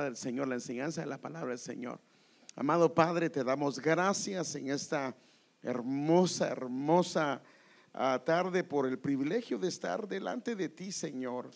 palabra del Señor, la enseñanza de la palabra del Señor. Amado Padre, te damos gracias en esta hermosa, hermosa ah, tarde por el privilegio de estar delante de ti, Señor.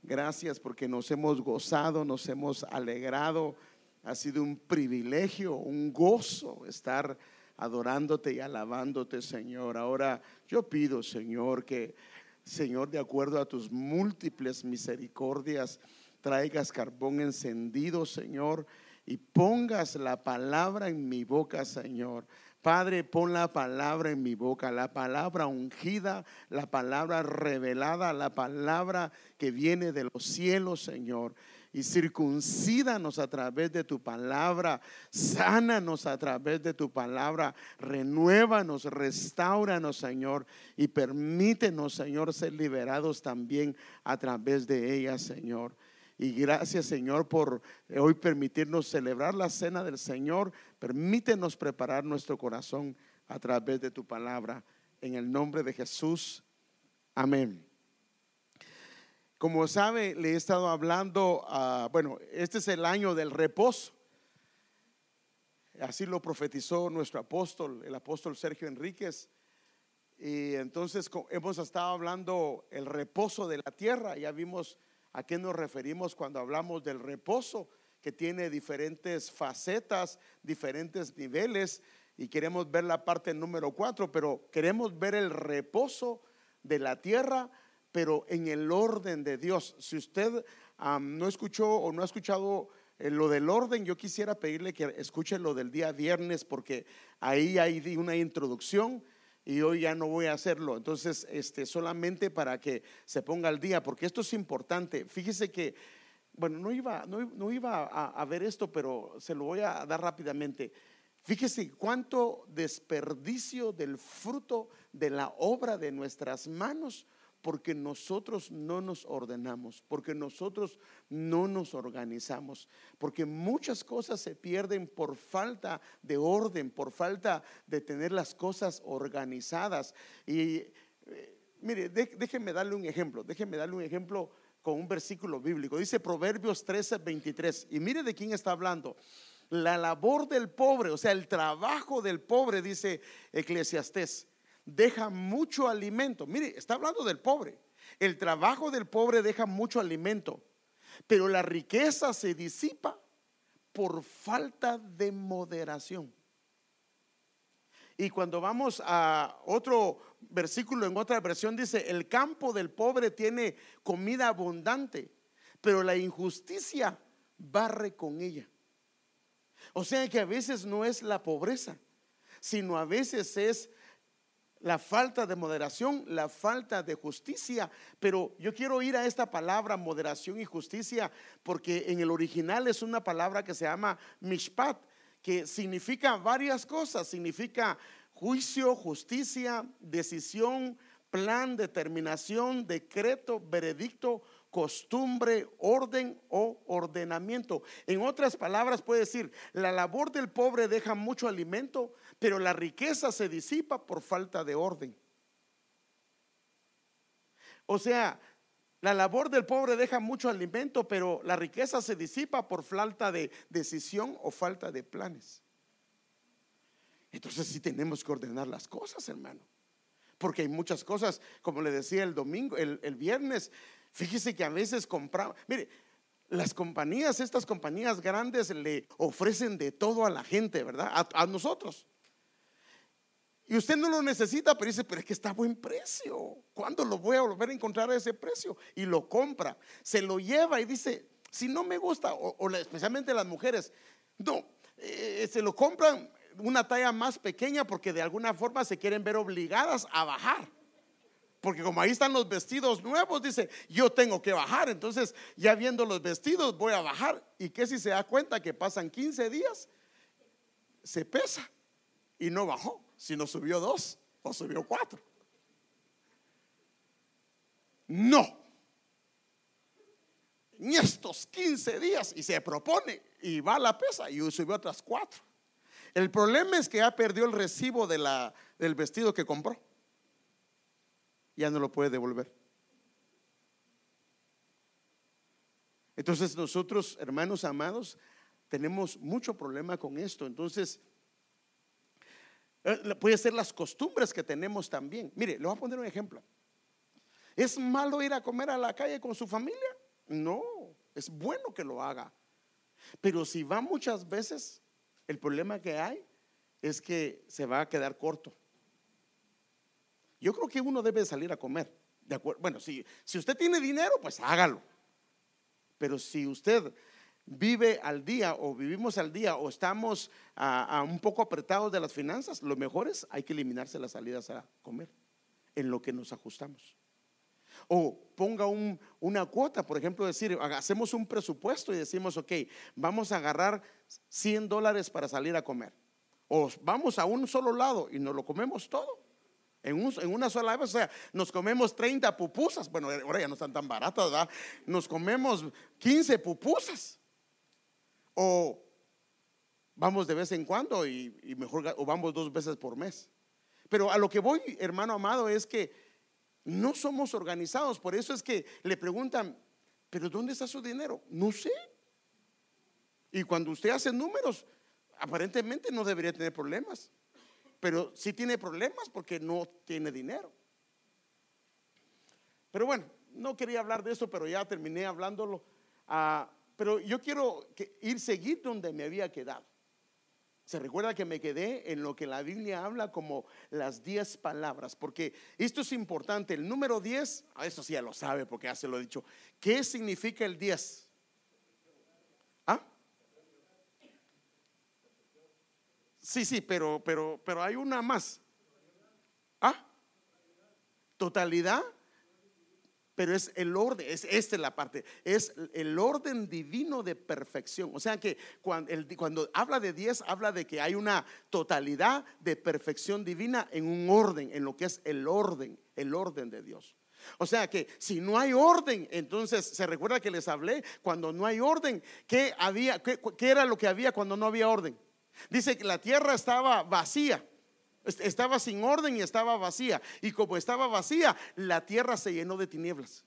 Gracias porque nos hemos gozado, nos hemos alegrado. Ha sido un privilegio, un gozo estar adorándote y alabándote, Señor. Ahora yo pido, Señor, que, Señor, de acuerdo a tus múltiples misericordias, traigas carbón encendido, Señor, y pongas la palabra en mi boca, Señor. Padre, pon la palabra en mi boca, la palabra ungida, la palabra revelada, la palabra que viene de los cielos, Señor y circuncídanos a través de tu palabra, sánanos a través de tu palabra, renuévanos, restauranos, Señor, y permítenos, Señor, ser liberados también a través de ella, Señor. Y gracias, Señor, por hoy permitirnos celebrar la cena del Señor. Permítenos preparar nuestro corazón a través de tu palabra. En el nombre de Jesús. Amén. Como sabe, le he estado hablando, bueno, este es el año del reposo. Así lo profetizó nuestro apóstol, el apóstol Sergio Enríquez. Y entonces hemos estado hablando el reposo de la tierra. Ya vimos a qué nos referimos cuando hablamos del reposo, que tiene diferentes facetas, diferentes niveles. Y queremos ver la parte número cuatro, pero queremos ver el reposo de la tierra pero en el orden de Dios. Si usted no escuchó o no ha escuchado eh, lo del orden, yo quisiera pedirle que escuche lo del día viernes, porque ahí hay una introducción y hoy ya no voy a hacerlo. Entonces, este, solamente para que se ponga al día, porque esto es importante. Fíjese que, bueno, no iba, no, iba a, a ver esto, pero se lo voy a dar rápidamente. Fíjese cuánto desperdicio del fruto de la obra de nuestras manos porque nosotros no nos ordenamos, porque nosotros no nos organizamos, porque muchas cosas se pierden por falta de orden, por falta de tener las cosas organizadas. Y eh, mire, déjenme darle un ejemplo, déjenme darle un ejemplo con un versículo bíblico. Dice Proverbios 13, 23. Y mire de quién está hablando. La labor del pobre, o sea, el trabajo del pobre, dice Eclesiastés deja mucho alimento. Mire, está hablando del pobre. El trabajo del pobre deja mucho alimento, pero la riqueza se disipa por falta de moderación. Y cuando vamos a otro versículo en otra versión dice, el campo del pobre tiene comida abundante, pero la injusticia barre con ella. O sea que a veces no es la pobreza, sino a veces es la falta de moderación, la falta de justicia. Pero yo quiero ir a esta palabra moderación y justicia porque en el original es una palabra que se llama mishpat, que significa varias cosas. Significa juicio, justicia, decisión, plan, determinación, decreto, veredicto, costumbre, orden o ordenamiento. En otras palabras puede decir, la labor del pobre deja mucho alimento, pero la riqueza se disipa por falta de orden. O sea, la labor del pobre deja mucho alimento, pero la riqueza se disipa por falta de decisión o falta de planes. Entonces sí tenemos que ordenar las cosas, hermano. Porque hay muchas cosas, como le decía el domingo, el, viernes, fíjese que a veces compramos, mire, las compañías, estas compañías grandes le ofrecen de todo a la gente, ¿verdad? a nosotros. Y usted no lo necesita, pero dice, pero es que está a buen precio. ¿Cuándo lo voy a volver a encontrar a ese precio? Y lo compra, se lo lleva y dice, si no me gusta, o, especialmente las mujeres, no, eh, se lo compran una talla más pequeña porque de alguna forma se quieren ver obligadas a bajar. Porque como ahí están los vestidos nuevos, dice, yo tengo que bajar. Entonces, ya viendo los vestidos, voy a bajar. ¿Y qué si se da cuenta que pasan 15 días? Se pesa y no bajó si no subió dos o subió cuatro. No. En estos 15 días y se propone y va a la pesa y subió otras cuatro. El problema es que ya perdió el recibo de la, del vestido que compró. Ya no lo puede devolver. Entonces nosotros, hermanos amados, tenemos mucho problema con esto. Entonces, puede ser las costumbres que tenemos también. Mire, le voy a poner un ejemplo. ¿Es malo ir a comer a la calle con su familia? No, es bueno que lo haga. Pero si va muchas veces, el problema que hay es que se va a quedar corto. Yo creo que uno debe salir a comer. De acuerdo. Bueno, si, si usted tiene dinero, pues hágalo. Pero si usted vive al día o vivimos al día o estamos un poco apretados de las finanzas, lo mejor es hay que eliminarse las salidas a comer en lo que nos ajustamos. O ponga una cuota, por ejemplo, decir, hacemos un presupuesto y decimos, ok, vamos a agarrar 100 dólares para salir a comer. O vamos a un solo lado y nos lo comemos todo. En, una sola vez, o sea, nos comemos 30 pupusas. Bueno, ahora ya no están tan baratas, ¿verdad? Nos comemos 15 pupusas. O vamos de vez en cuando y, mejor, o vamos dos veces por mes. Pero a lo que voy, hermano amado, es que no somos organizados. Por eso es que le preguntan, ¿pero dónde está su dinero? No sé. Y cuando usted hace números, aparentemente no debería tener problemas pero sí tiene problemas porque no tiene dinero. Pero bueno, no quería hablar de eso, pero ya terminé hablándolo. Ah, pero yo quiero ir seguir donde me había quedado. Se recuerda que me quedé en lo que la Biblia habla como las diez palabras, porque esto es importante. El número diez, a eso sí ya lo sabe porque ya se lo he dicho. ¿Qué significa el diez? Sí, sí, pero, pero, pero hay una más. ¿Ah? Totalidad. Pero es el orden, es esta es la parte, es el orden divino de perfección. O sea que cuando, habla de 10, habla de que hay una totalidad de perfección divina en un orden, en lo que es el orden, el orden de Dios. O sea que si no hay orden, entonces se recuerda que les hablé, cuando no hay orden, ¿qué, había, qué era lo que había cuando no había orden? Dice que la tierra estaba vacía. Estaba sin orden y estaba vacía. Y como estaba vacía, la tierra se llenó de tinieblas.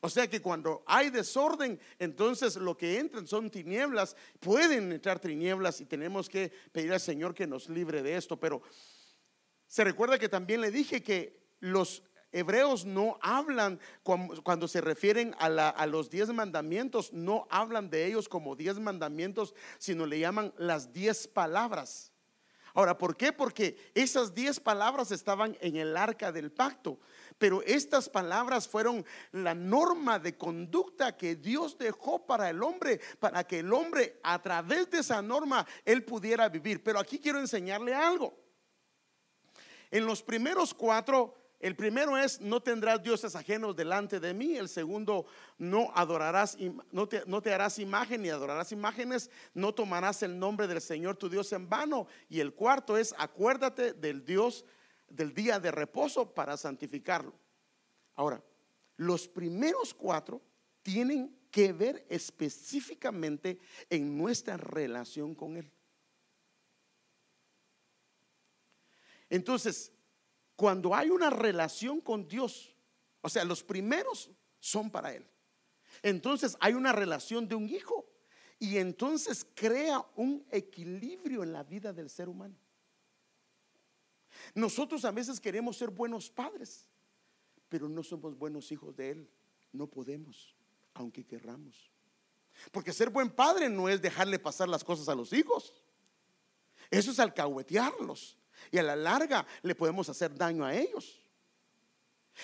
O sea que cuando hay desorden, entonces lo que entran son tinieblas. Pueden entrar tinieblas y tenemos que pedir al Señor que nos libre de esto. Pero se recuerda que también le dije que los hebreos no hablan cuando, se refieren a, los diez mandamientos, no hablan de ellos como diez mandamientos, sino le llaman las diez palabras. Ahora, ¿por qué? Porque esas diez palabras estaban en el arca del pacto, pero estas palabras fueron la norma de conducta que Dios dejó para el hombre, para que el hombre a través de esa norma él pudiera vivir. Pero aquí quiero enseñarle algo. En los primeros cuatro el primero es, no tendrás dioses ajenos delante de mí. El segundo, no adorarás, no te, no te harás imagen ni adorarás imágenes, no tomarás el nombre del Señor tu Dios en vano. Y el cuarto es, acuérdate del Dios del día de reposo para santificarlo. Ahora, los primeros cuatro tienen que ver específicamente en nuestra relación con Él. Entonces, cuando hay una relación con Dios, o sea, los primeros son para Él. Entonces hay una relación de un hijo y entonces crea un equilibrio en la vida del ser humano. Nosotros a veces queremos ser buenos padres, pero no somos buenos hijos de Él. No podemos, aunque querramos. Porque ser buen padre no es dejarle pasar las cosas a los hijos. Eso es alcahuetearlos. Y a la larga le podemos hacer daño a ellos.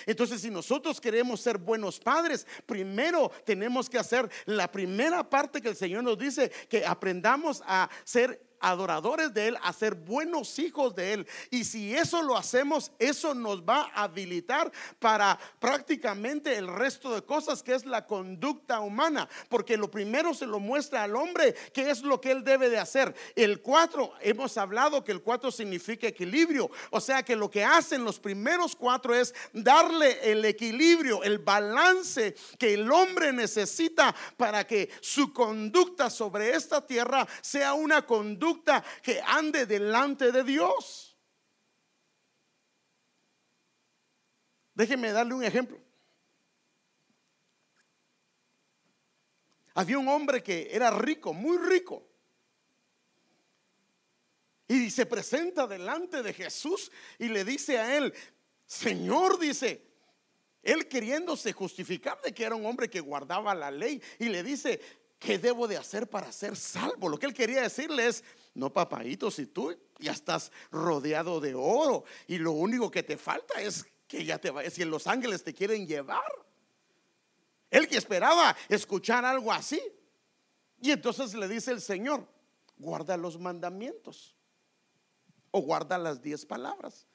Entonces, si nosotros queremos ser buenos padres, primero tenemos que hacer la primera parte que el Señor nos dice, que aprendamos a ser adoradores de Él, a ser buenos hijos de Él. Y si eso lo hacemos, eso nos va a habilitar para prácticamente el resto de cosas que es la conducta humana. Porque lo primero se lo muestra al hombre, que es lo que Él debe de hacer. El cuatro, hemos hablado que el cuatro significa equilibrio. O sea que lo que hacen los primeros cuatro es darle el equilibrio, el balance que el hombre necesita para que su conducta sobre esta tierra sea una conducta que ande delante de Dios. Déjeme darle un ejemplo. había un hombre que era rico, muy rico. Y se presenta delante de Jesús y le dice a él, Señor, dice, él queriéndose justificar de que era un hombre que guardaba la ley y le dice, ¿qué debo de hacer para ser salvo? Lo que él quería decirle es, no papadito, si tú ya estás rodeado de oro y lo único que te falta es que ya te vayas, si los ángeles te quieren llevar. Él que esperaba escuchar algo así. Y entonces le dice el Señor, guarda los mandamientos o guarda las diez palabras.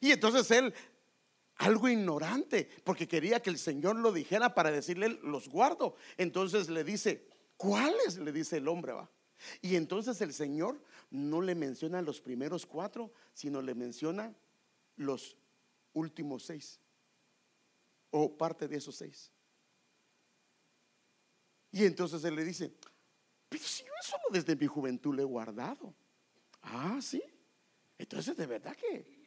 Y entonces él algo ignorante, porque quería que el Señor lo dijera para decirle, los guardo. Entonces le dice, ¿cuáles? Le dice el hombre, va. Y entonces el Señor no le menciona los primeros cuatro, sino le menciona los últimos seis, o parte de esos seis. Y entonces él le dice, pero si yo eso desde mi juventud le he guardado. Ah, sí. Entonces de verdad que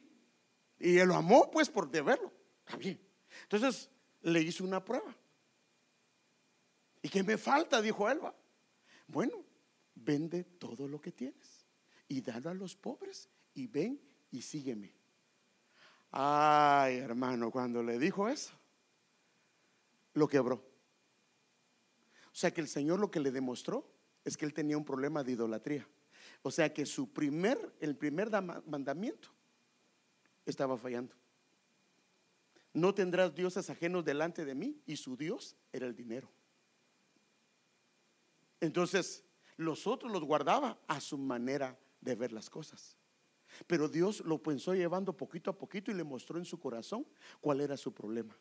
y él lo amó pues por deberlo. Está bien. Entonces le hizo una prueba. ¿Y qué me falta? Dijo Elba. Bueno, vende todo lo que tienes y dalo a los pobres y ven y sígueme. Ay, hermano, cuando le dijo eso, lo quebró. O sea que el Señor lo que le demostró es que él tenía un problema de idolatría. O sea que su primer, el primer mandamiento estaba fallando. No tendrás dioses ajenos delante de mí y su Dios era el dinero. Entonces, los otros los guardaba a su manera de ver las cosas. Pero Dios lo pensó llevando poquito a poquito y le mostró en su corazón cuál era su problema.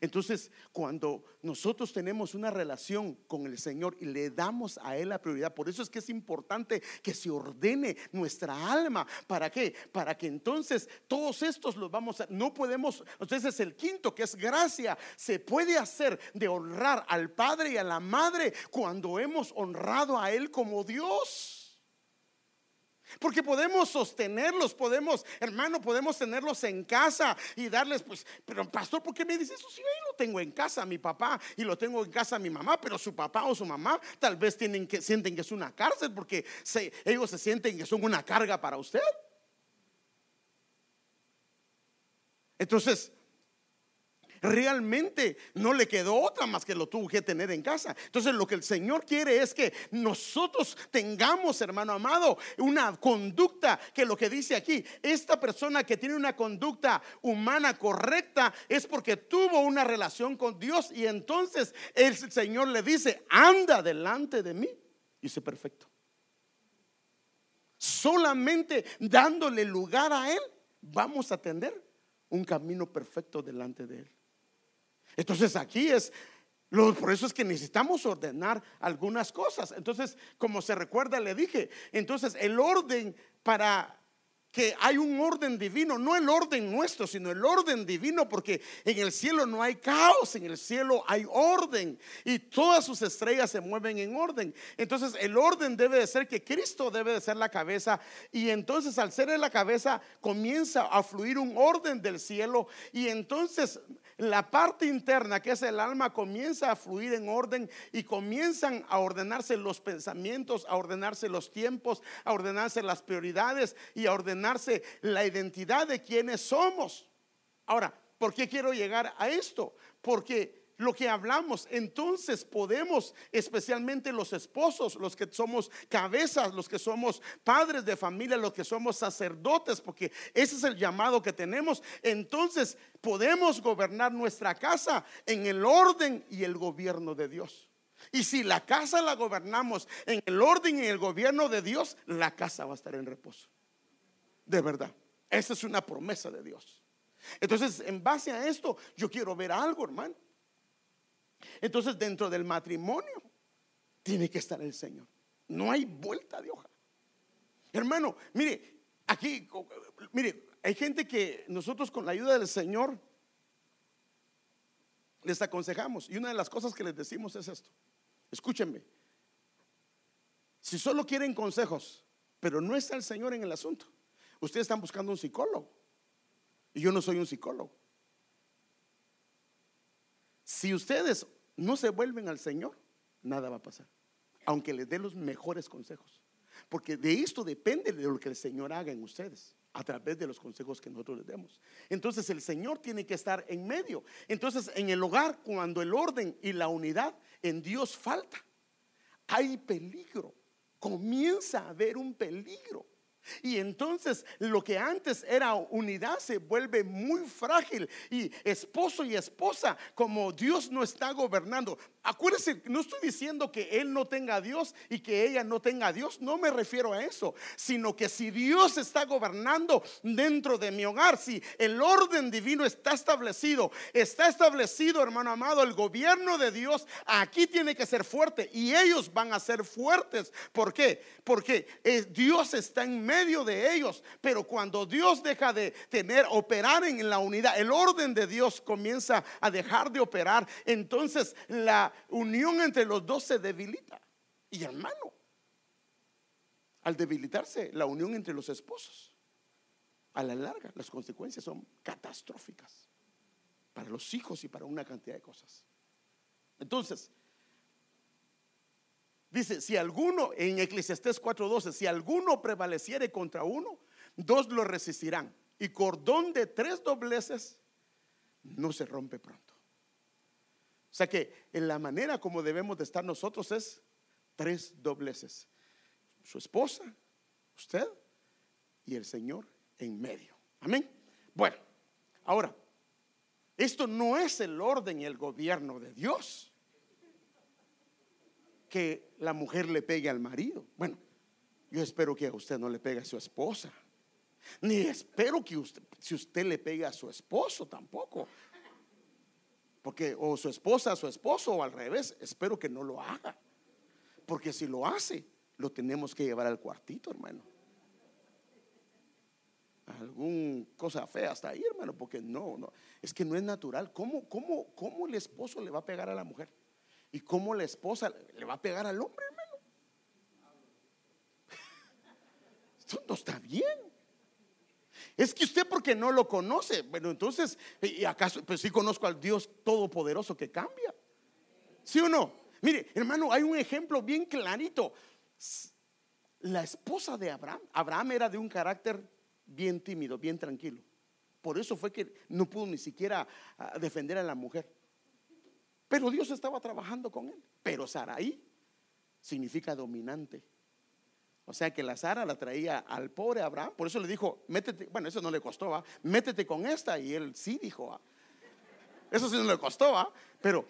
Entonces, cuando nosotros tenemos una relación con el Señor y le damos a Él la prioridad, por eso es que es importante que se ordene nuestra alma. ¿Para qué? Para que entonces todos estos los vamos a... No podemos, entonces el quinto, que es gracia, se puede hacer de honrar al Padre y a la Madre cuando hemos honrado a Él como Dios. Porque podemos sostenerlos, podemos, hermano, podemos tenerlos en casa y darles, pues, pero pastor, ¿por qué me dice eso? Si yo lo tengo en casa, mi papá, y lo tengo en casa, mi mamá, pero su papá o su mamá tal vez tienen que, sienten que es una cárcel porque ellos se sienten que son una carga para usted. Entonces, realmente no le quedó otra más que lo tuvo que tener en casa. Entonces lo que el Señor quiere es que nosotros tengamos, hermano amado, una conducta que lo que dice aquí, esta persona que tiene una conducta humana correcta es porque tuvo una relación con Dios y entonces el Señor le dice, anda delante de mí y sé perfecto. Solamente dándole lugar a Él, vamos a tener un camino perfecto delante de Él. Entonces aquí es, por eso es que necesitamos ordenar algunas cosas. Entonces, como se recuerda, le dije, entonces el orden para que hay un orden divino, no el orden nuestro, sino el orden divino, porque en el cielo no hay caos, en el cielo hay orden y todas sus estrellas se mueven en orden. Entonces el orden debe de ser que Cristo debe de ser la cabeza y entonces al ser la cabeza comienza a fluir un orden del cielo y entonces la parte interna que es el alma comienza a fluir en orden y comienzan a ordenarse los pensamientos, a ordenarse los tiempos, a ordenarse las prioridades y a ordenarse la identidad de quienes somos. Ahora, ¿por qué quiero llegar a esto? Porque lo que hablamos, entonces podemos, especialmente los esposos, los que somos cabezas, los que somos padres de familia, los que somos sacerdotes, porque ese es el llamado que tenemos, entonces podemos gobernar nuestra casa en el orden y el gobierno de Dios. Y si la casa la gobernamos en el orden y el gobierno de Dios, la casa va a estar en reposo de verdad. Esa es una promesa de Dios. Entonces, en base a esto, yo quiero ver algo, hermano. Entonces, dentro del matrimonio, tiene que estar el Señor. No hay vuelta de hoja. Hermano, mire, aquí, mire, hay gente que nosotros con la ayuda del Señor les aconsejamos. Y una de las cosas que les decimos es esto. Escúchenme. Si solo quieren consejos, pero no está el Señor en el asunto, Ustedes están buscando un psicólogo. Y yo no soy un psicólogo. Si ustedes no se vuelven al Señor, nada va a pasar. Aunque les dé los mejores consejos. Porque de esto depende de lo que el Señor haga en ustedes a través de los consejos que nosotros les demos. Entonces el Señor tiene que estar en medio. Entonces en el hogar, cuando el orden y la unidad en Dios falta, hay peligro. Comienza a haber un peligro. Y entonces lo que antes era unidad se vuelve muy frágil. Y esposo y esposa, como Dios no está gobernando. Acuérdense, no estoy diciendo que él no tenga a Dios y que ella no tenga a Dios. No me refiero a eso. Sino que si Dios está gobernando dentro de mi hogar, si el orden divino está establecido, está establecido, hermano amado, el gobierno de Dios aquí tiene que ser fuerte. Y ellos van a ser fuertes. ¿Por qué? Porque eh, Dios está en medio de ellos. Pero cuando Dios deja de tener, operar en la unidad, el orden de Dios comienza a dejar de operar, entonces la unión entre los dos se debilita. Y hermano, al debilitarse la unión entre los esposos, a la larga las consecuencias son catastróficas para los hijos y para una cantidad de cosas. Entonces, Dice, si alguno, en Eclesiastés 4:12, si alguno prevaleciere contra uno, dos lo resistirán. Y cordón de tres dobleces no se rompe pronto. O sea que en la manera como debemos de estar nosotros es tres dobleces. Su esposa, usted y el Señor en medio. Amén. Bueno, ahora, esto no es el orden y el gobierno de Dios que la mujer le pegue al marido. Bueno, yo espero que a usted no le pegue a su esposa. Ni espero que usted, si usted le pegue a su esposo tampoco. Porque o su esposa a su esposo o al revés, espero que no lo haga. Porque si lo hace, lo tenemos que llevar al cuartito, hermano. Algún cosa fea hasta ahí, hermano, porque no, no, es que no es natural. ¿Cómo, cómo, cómo el esposo le va a pegar a la mujer? ¿Y cómo la esposa le va a pegar al hombre, hermano? Esto no está bien. Es que usted porque no lo conoce. Bueno, entonces, ¿y acaso? Pues sí conozco al Dios Todopoderoso que cambia. ¿Sí o no? Mire, hermano, hay un ejemplo bien clarito. La esposa de Abraham, Abraham era de un carácter bien tímido, bien tranquilo. Por eso fue que no pudo ni siquiera ah, defender a la mujer. Pero Dios estaba trabajando con él. Pero Saraí significa dominante. O sea que la Sara la traía al pobre Abraham. Por eso le dijo, métete, bueno, eso no le costó, ¿va? métete con esta. Y él sí dijo, eso sí no le costó, ¿va? pero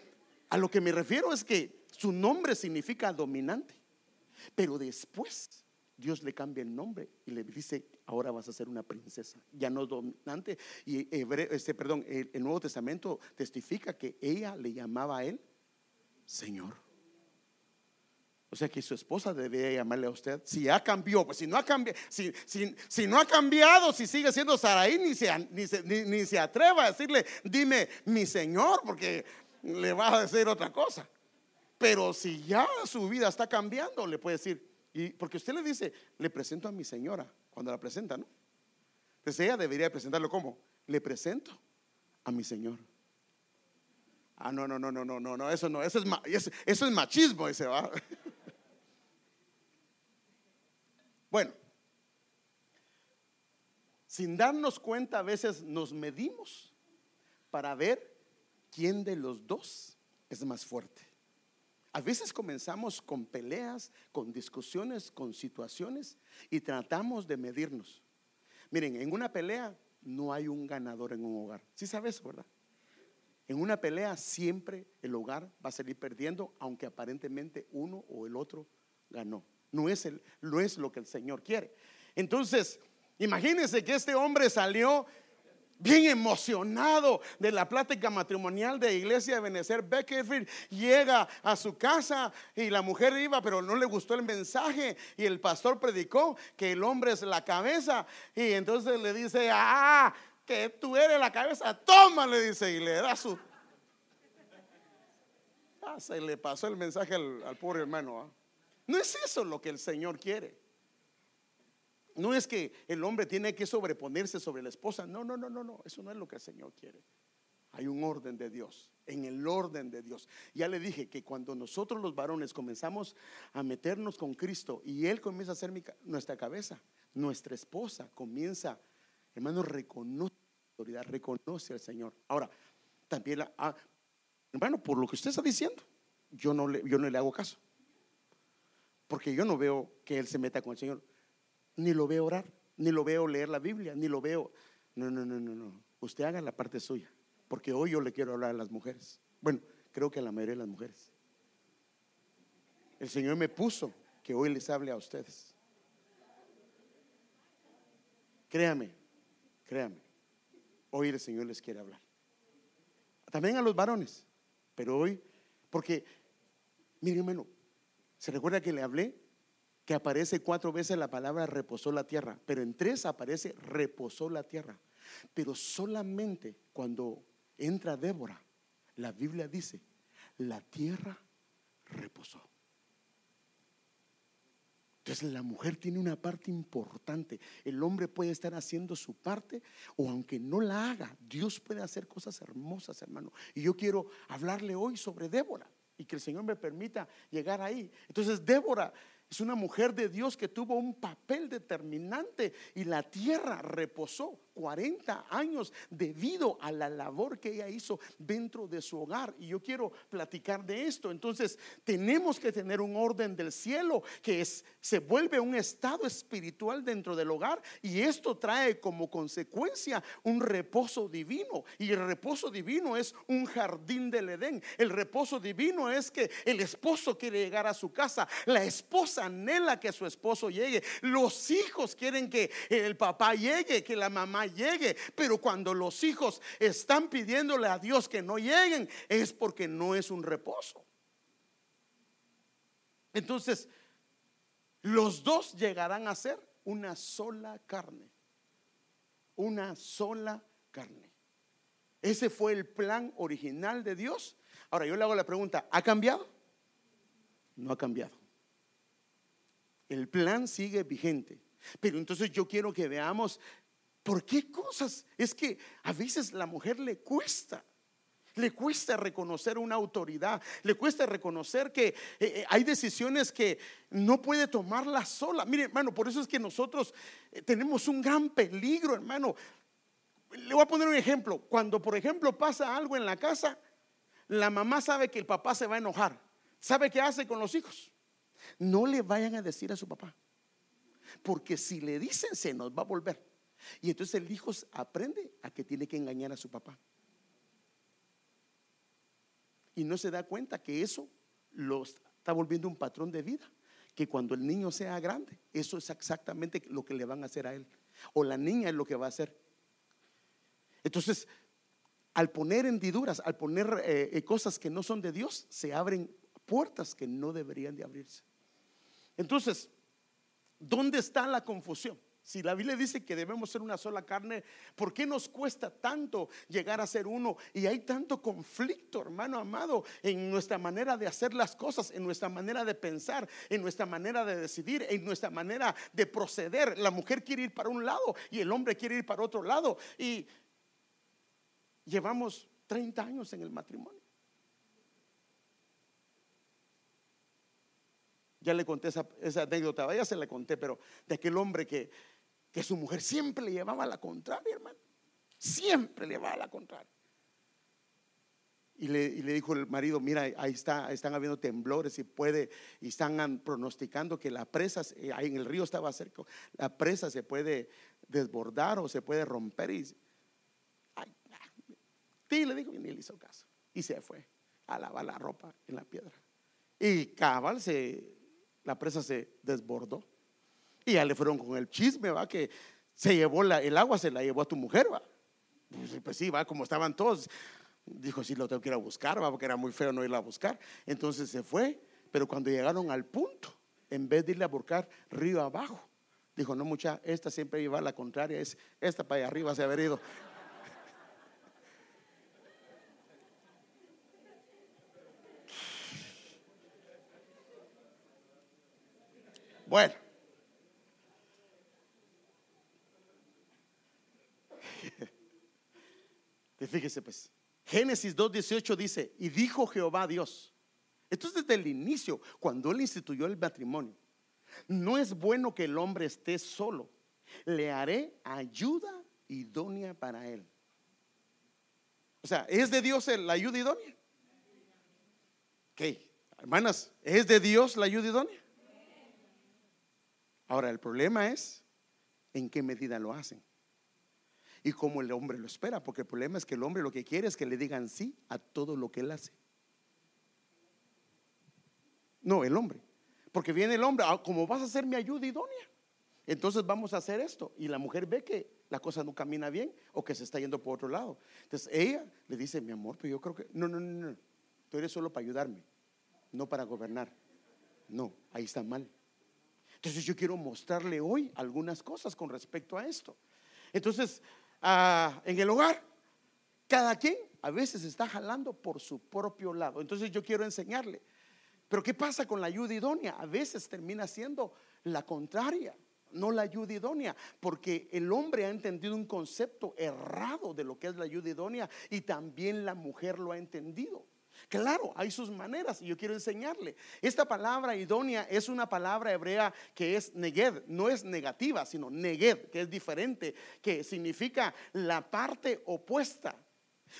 a lo que me refiero es que su nombre significa dominante. Pero después Dios le cambia el nombre y le dice, ahora vas a ser una princesa, ya no dominante. Y este, perdón, el, Nuevo Testamento testifica que ella le llamaba a él Señor. O sea que su esposa debe llamarle a usted. Si ya cambió, pues si no ha cambiado, si, si, no ha cambiado, si sigue siendo Saraí, ni se, ni, se, ni se atreva a decirle, dime mi Señor, porque le va a decir otra cosa. Pero si ya su vida está cambiando, le puede decir, porque usted le dice, le presento a mi señora cuando la presenta, ¿no? Entonces ella debería presentarlo como, le presento a mi señor. Ah, no, no, no, no, no, no, no, eso no, eso es, eso es machismo, ese va. Bueno, sin darnos cuenta a veces nos medimos para ver quién de los dos es más fuerte. A veces comenzamos con peleas, con discusiones, con situaciones y tratamos de medirnos. Miren, en una pelea no hay un ganador en un hogar. ¿Sí sabes verdad? En una pelea siempre el hogar va a salir perdiendo, aunque aparentemente uno o el otro ganó. No es lo que el Señor quiere. Entonces, imagínense que este hombre salió bien emocionado de la plática matrimonial de iglesia de Benecer Beckerfield, llega a su casa y la mujer iba, pero no le gustó el mensaje y el pastor predicó que el hombre es la cabeza y entonces le dice, ah, que tú eres la cabeza, toma, le dice y le da su... Ah, se le pasó el mensaje al, pobre hermano. ¿ah? No es eso lo que el Señor quiere. No es que el hombre tiene que sobreponerse sobre la esposa. No, no, no, no, no. Eso no es lo que el Señor quiere. Hay un orden de Dios en el orden de Dios. Ya le dije que cuando nosotros los varones comenzamos a meternos con Cristo y Él comienza a ser nuestra cabeza, nuestra esposa comienza, hermano, reconoce la autoridad, reconoce al Señor. Ahora, también, ah, hermano, por lo que usted está diciendo, yo no, le, yo no le hago caso. Porque yo no veo que Él se meta con el Señor, ni lo veo orar, ni lo veo leer la Biblia, ni lo veo. No, no, no, no, no. Usted haga la parte suya porque hoy yo le quiero hablar a las mujeres. Bueno, creo que a la mayoría de las mujeres. El Señor me puso que hoy les hable a ustedes. Créame, créame. Hoy el Señor les quiere hablar. También a los varones. Pero hoy, porque, mire hermano, ¿se recuerda que le hablé? Que aparece cuatro veces la palabra reposó la tierra, pero en tres aparece reposó la tierra. Pero solamente cuando entra Débora, la Biblia dice, la tierra reposó. Entonces la mujer tiene una parte importante. El hombre puede estar haciendo su parte o aunque no la haga, Dios puede hacer cosas hermosas, hermano. Y yo quiero hablarle hoy sobre Débora y que el Señor me permita llegar ahí. Entonces Débora es una mujer de Dios que tuvo un papel determinante y la tierra reposó 40 años debido a la labor que ella hizo dentro de su hogar. Y yo quiero platicar de esto. Entonces, tenemos que tener un orden del cielo que es, se vuelve un estado espiritual dentro del hogar y esto trae como consecuencia un reposo divino. Y el reposo divino es un jardín del Edén. El reposo divino es que el esposo quiere llegar a su casa, la esposa anhela que su esposo llegue, los hijos quieren que el papá llegue, que la mamá llegue. Pero cuando los hijos están pidiéndole a Dios que no lleguen, es porque no es un reposo. Entonces, los dos llegarán a ser una sola carne. Una sola carne. Ese fue el plan original de Dios. Ahora yo le hago la pregunta, ¿ha cambiado? No ha cambiado. El plan sigue vigente. Pero entonces yo quiero que veamos ¿Por qué cosas? Es que a veces la mujer le cuesta. Le cuesta reconocer una autoridad, le cuesta reconocer que eh, eh, hay decisiones que no puede tomarla sola. Mire, hermano, por eso es que nosotros eh, tenemos un gran peligro, hermano. Le voy a poner un ejemplo. Cuando, por ejemplo, pasa algo en la casa, la mamá sabe que el papá se va a enojar. ¿Sabe qué hace con los hijos? No le vayan a decir a su papá. Porque si le dicen, se nos va a volver. Y entonces el hijo aprende a que tiene que engañar a su papá. Y no se da cuenta que eso lo está volviendo un patrón de vida. Que cuando el niño sea grande, eso es exactamente lo que le van a hacer a él. O la niña es lo que va a hacer. Entonces, al poner hendiduras, al poner eh, eh, cosas que no son de Dios, se abren puertas que no deberían de abrirse. Entonces, ¿dónde está la confusión? Si la Biblia dice que debemos ser una sola carne, ¿por qué nos cuesta tanto llegar a ser uno? Y hay tanto conflicto, hermano amado, en nuestra manera de hacer las cosas, en nuestra manera de pensar, en nuestra manera de decidir, en nuestra manera de proceder. La mujer quiere ir para un lado y el hombre quiere ir para otro lado. Y llevamos 30 años en el matrimonio. Ya le conté esa, anécdota, ya se la conté, pero de aquel hombre que que su mujer siempre le llevaba a la contraria, hermano. Siempre le llevaba a la contraria. Y le, dijo el marido, mira, ahí está, están habiendo temblores y puede, y están pronosticando que la presa, ahí en el río estaba cerca, la presa se puede desbordar o se puede romper. Y, le dijo, y ni le hizo caso. Y se fue a lavar la ropa en la piedra. Y cabal, se, la presa se desbordó. Y ya le fueron con el chisme, va, que se llevó la, el agua, se la llevó a tu mujer, va. Pues, pues, sí, va, como estaban todos. Dijo, sí, lo tengo que ir a buscar, va, porque era muy feo no irla a buscar. Entonces se fue, pero cuando llegaron al punto, en vez de irle a buscar río abajo, dijo, no, mucha, esta siempre iba a la contraria, es esta para allá arriba se haber ido. Bueno. Fíjese pues, Génesis 2.18 dice, y dijo Jehová Dios. Esto es desde el inicio, cuando él instituyó el matrimonio. No es bueno que el hombre esté solo. Le haré ayuda idónea para él. O sea, ¿es de Dios la ayuda idónea? Ok, hermanas, ¿es de Dios la ayuda idónea? Ahora, el problema es en qué medida lo hacen y cómo el hombre lo espera, porque el problema es que el hombre lo que quiere es que le digan sí a todo lo que él hace. No, el hombre. Porque viene el hombre, ah, como vas a ser mi ayuda idónea, entonces vamos a hacer esto. Y la mujer ve que la cosa no camina bien o que se está yendo por otro lado. Entonces ella le dice, mi amor, pero yo creo que, no, no, no, no, tú eres solo para ayudarme, no para gobernar. No, ahí está mal. Entonces yo quiero mostrarle hoy algunas cosas con respecto a esto. Entonces, en el hogar, cada quien a veces está jalando por su propio lado. Entonces yo quiero enseñarle. Pero ¿qué pasa con la ayuda idónea? A veces termina siendo la contraria, no la ayuda idónea, porque el hombre ha entendido un concepto errado de lo que es la ayuda idónea y también la mujer lo ha entendido. Claro, hay sus maneras y yo quiero enseñarle. Esta palabra idónea es una palabra hebrea que es neged, no es negativa, sino neged, que es diferente, que significa la parte opuesta.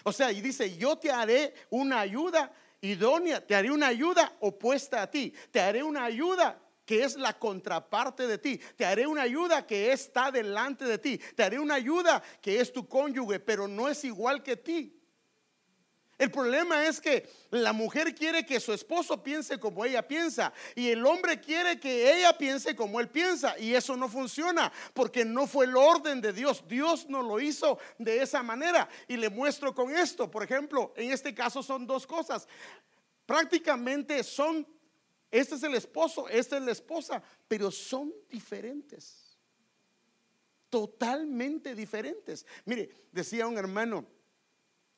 O sea, y dice, yo te haré una ayuda idónea, te haré una ayuda opuesta a ti, te haré una ayuda que es la contraparte de ti. Te haré una ayuda que está delante de ti. Te haré una ayuda que es tu cónyuge, pero no es igual que ti. El problema es que la mujer quiere que su esposo piense como ella piensa y el hombre quiere que ella piense como él piensa y eso no funciona porque no fue el orden de Dios. Dios no lo hizo de esa manera y le muestro con esto. Por ejemplo, en este caso son dos cosas. Prácticamente son, este es el esposo, esta es la esposa, pero son diferentes. Totalmente diferentes. Mire, decía un hermano,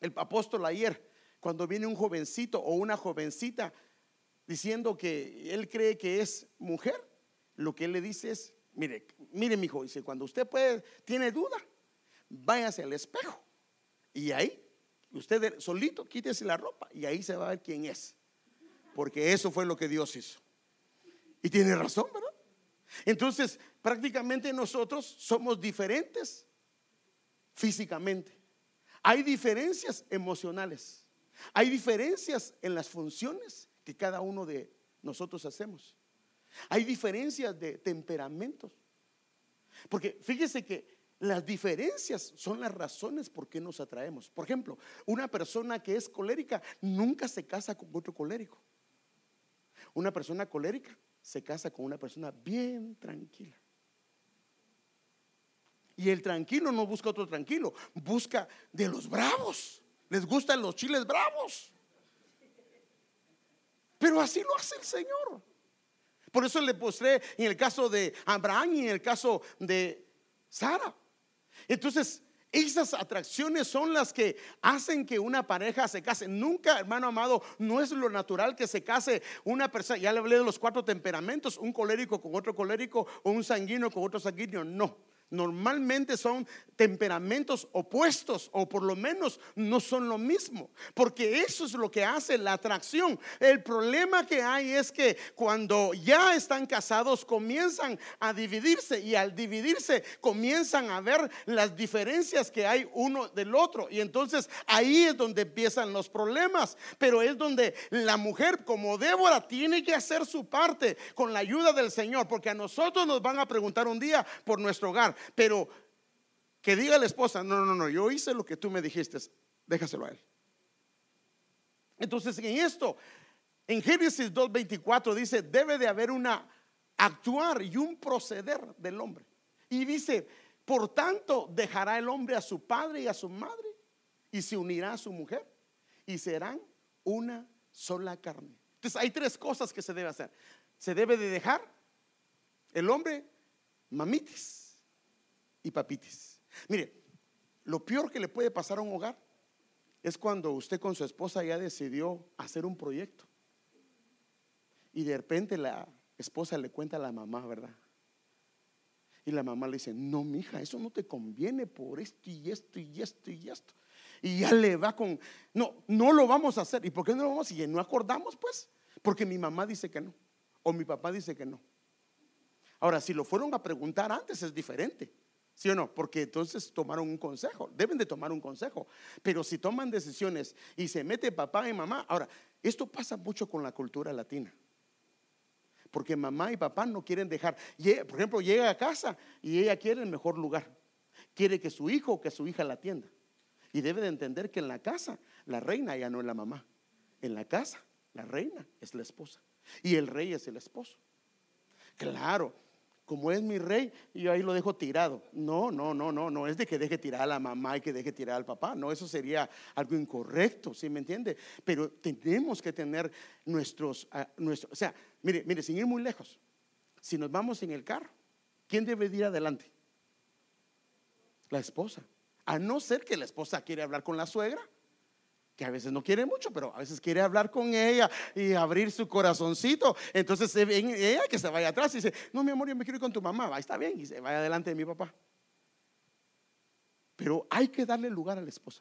el apóstol ayer, cuando viene un jovencito o una jovencita diciendo que él cree que es mujer, lo que él le dice es, mire, mire mi hijo, dice, cuando usted puede, tiene duda, váyase al espejo y ahí usted solito quítese la ropa y ahí se va a ver quién es. Porque eso fue lo que Dios hizo. Y tiene razón, ¿verdad? Entonces, prácticamente nosotros somos diferentes físicamente. Hay diferencias emocionales. Hay diferencias en las funciones que cada uno de nosotros hacemos. Hay diferencias de temperamentos. Porque fíjese que las diferencias son las razones por qué nos atraemos. Por ejemplo, una persona que es colérica nunca se casa con otro colérico. Una persona colérica se casa con una persona bien tranquila. Y el tranquilo no busca otro tranquilo, busca de los bravos les gustan los chiles bravos. Pero así lo hace el Señor. Por eso le mostré en el caso de Abraham y en el caso de Sara. Entonces, esas atracciones son las que hacen que una pareja se case. Nunca, hermano amado, no es lo natural que se case una persona. Ya le hablé de los cuatro temperamentos: un colérico con otro colérico o un sanguíneo con otro sanguíneo. No normalmente son temperamentos opuestos o por lo menos no son lo mismo, porque eso es lo que hace la atracción. El problema que hay es que cuando ya están casados comienzan a dividirse y al dividirse comienzan a ver las diferencias que hay uno del otro y entonces ahí es donde empiezan los problemas, pero es donde la mujer como Débora tiene que hacer su parte con la ayuda del Señor, porque a nosotros nos van a preguntar un día por nuestro hogar pero que diga la esposa, no, no, no, yo hice lo que tú me dijiste, déjaselo a él. Entonces, en esto, en Génesis 2.24 dice, debe de haber una actuar y un proceder del hombre. Y dice, por tanto, dejará el hombre a su padre y a su madre y se unirá a su mujer y serán una sola carne. Entonces, hay tres cosas que se debe hacer. Se debe de dejar el hombre mamitis y papitis. Mire, lo peor que le puede pasar a un hogar es cuando usted con su esposa ya decidió hacer un proyecto y de repente la esposa le cuenta a la mamá, ¿verdad? Y la mamá le dice, no, mija, eso no te conviene por esto y esto y esto y esto. y ya le va con, no, no lo vamos a hacer. ¿Y por qué no lo vamos? Y no acordamos, pues, porque mi mamá dice que no, o mi papá dice que no. Ahora, si lo fueron a preguntar antes es diferente. ¿Sí o no? Porque entonces tomaron un consejo, deben de tomar un consejo. Pero si toman decisiones y se mete papá y mamá, ahora, esto pasa mucho con la cultura latina. Porque mamá y papá no quieren dejar, por ejemplo, llega a casa y ella quiere el mejor lugar. Quiere que su hijo o que su hija la atienda. Y debe de entender que en la casa la reina ya no es la mamá. En la casa la reina es la esposa. Y el rey es el esposo. Claro, como es mi rey, yo ahí lo dejo tirado. No, no, no, no, no es de que deje tirar a la mamá y que deje tirar al papá. No, eso sería algo incorrecto, ¿sí me entiende? Pero tenemos que tener nuestros, ah, nuestros, o sea, mire, mire, sin ir muy lejos, si nos vamos en el carro, ¿quién debe ir adelante? La esposa. A no ser que la esposa quiere hablar con la suegra que a veces no quiere mucho, pero a veces quiere hablar con ella y abrir su corazoncito. Entonces ella que se vaya atrás y dice, no, mi amor, yo me quiero ir con tu mamá. Va, está bien, y se vaya adelante de mi papá. Pero hay que darle lugar a la esposa.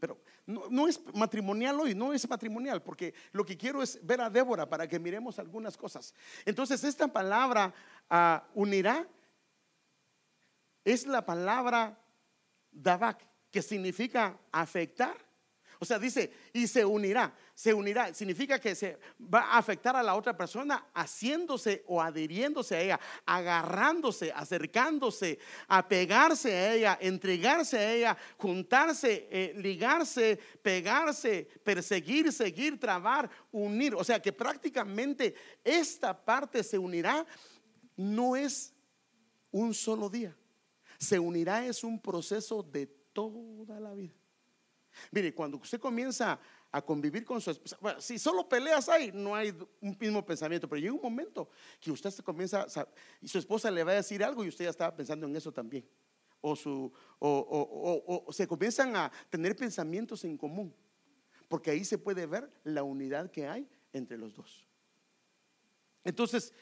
Pero no, es matrimonial hoy, no es matrimonial, porque lo que quiero es ver a Débora para que miremos algunas cosas. Entonces, esta palabra ah, unirá es la palabra Davak, que significa afectar o sea, dice, y se unirá. Se unirá. Significa que se va a afectar a la otra persona haciéndose o adhiriéndose a ella, agarrándose, acercándose, apegarse a ella, entregarse a ella, juntarse, eh, ligarse, pegarse, perseguir, seguir, trabar, unir. O sea que prácticamente esta parte se unirá. No es un solo día. Se unirá es un proceso de toda la vida. Mire, cuando usted comienza a convivir con su esposa, si solo peleas hay, no hay un mismo pensamiento, pero llega un momento que usted se comienza y su esposa le va a decir algo y usted ya estaba pensando en eso también. O, su, o, se comienzan a tener pensamientos en común, porque ahí se puede ver la unidad que hay entre los dos. Entonces,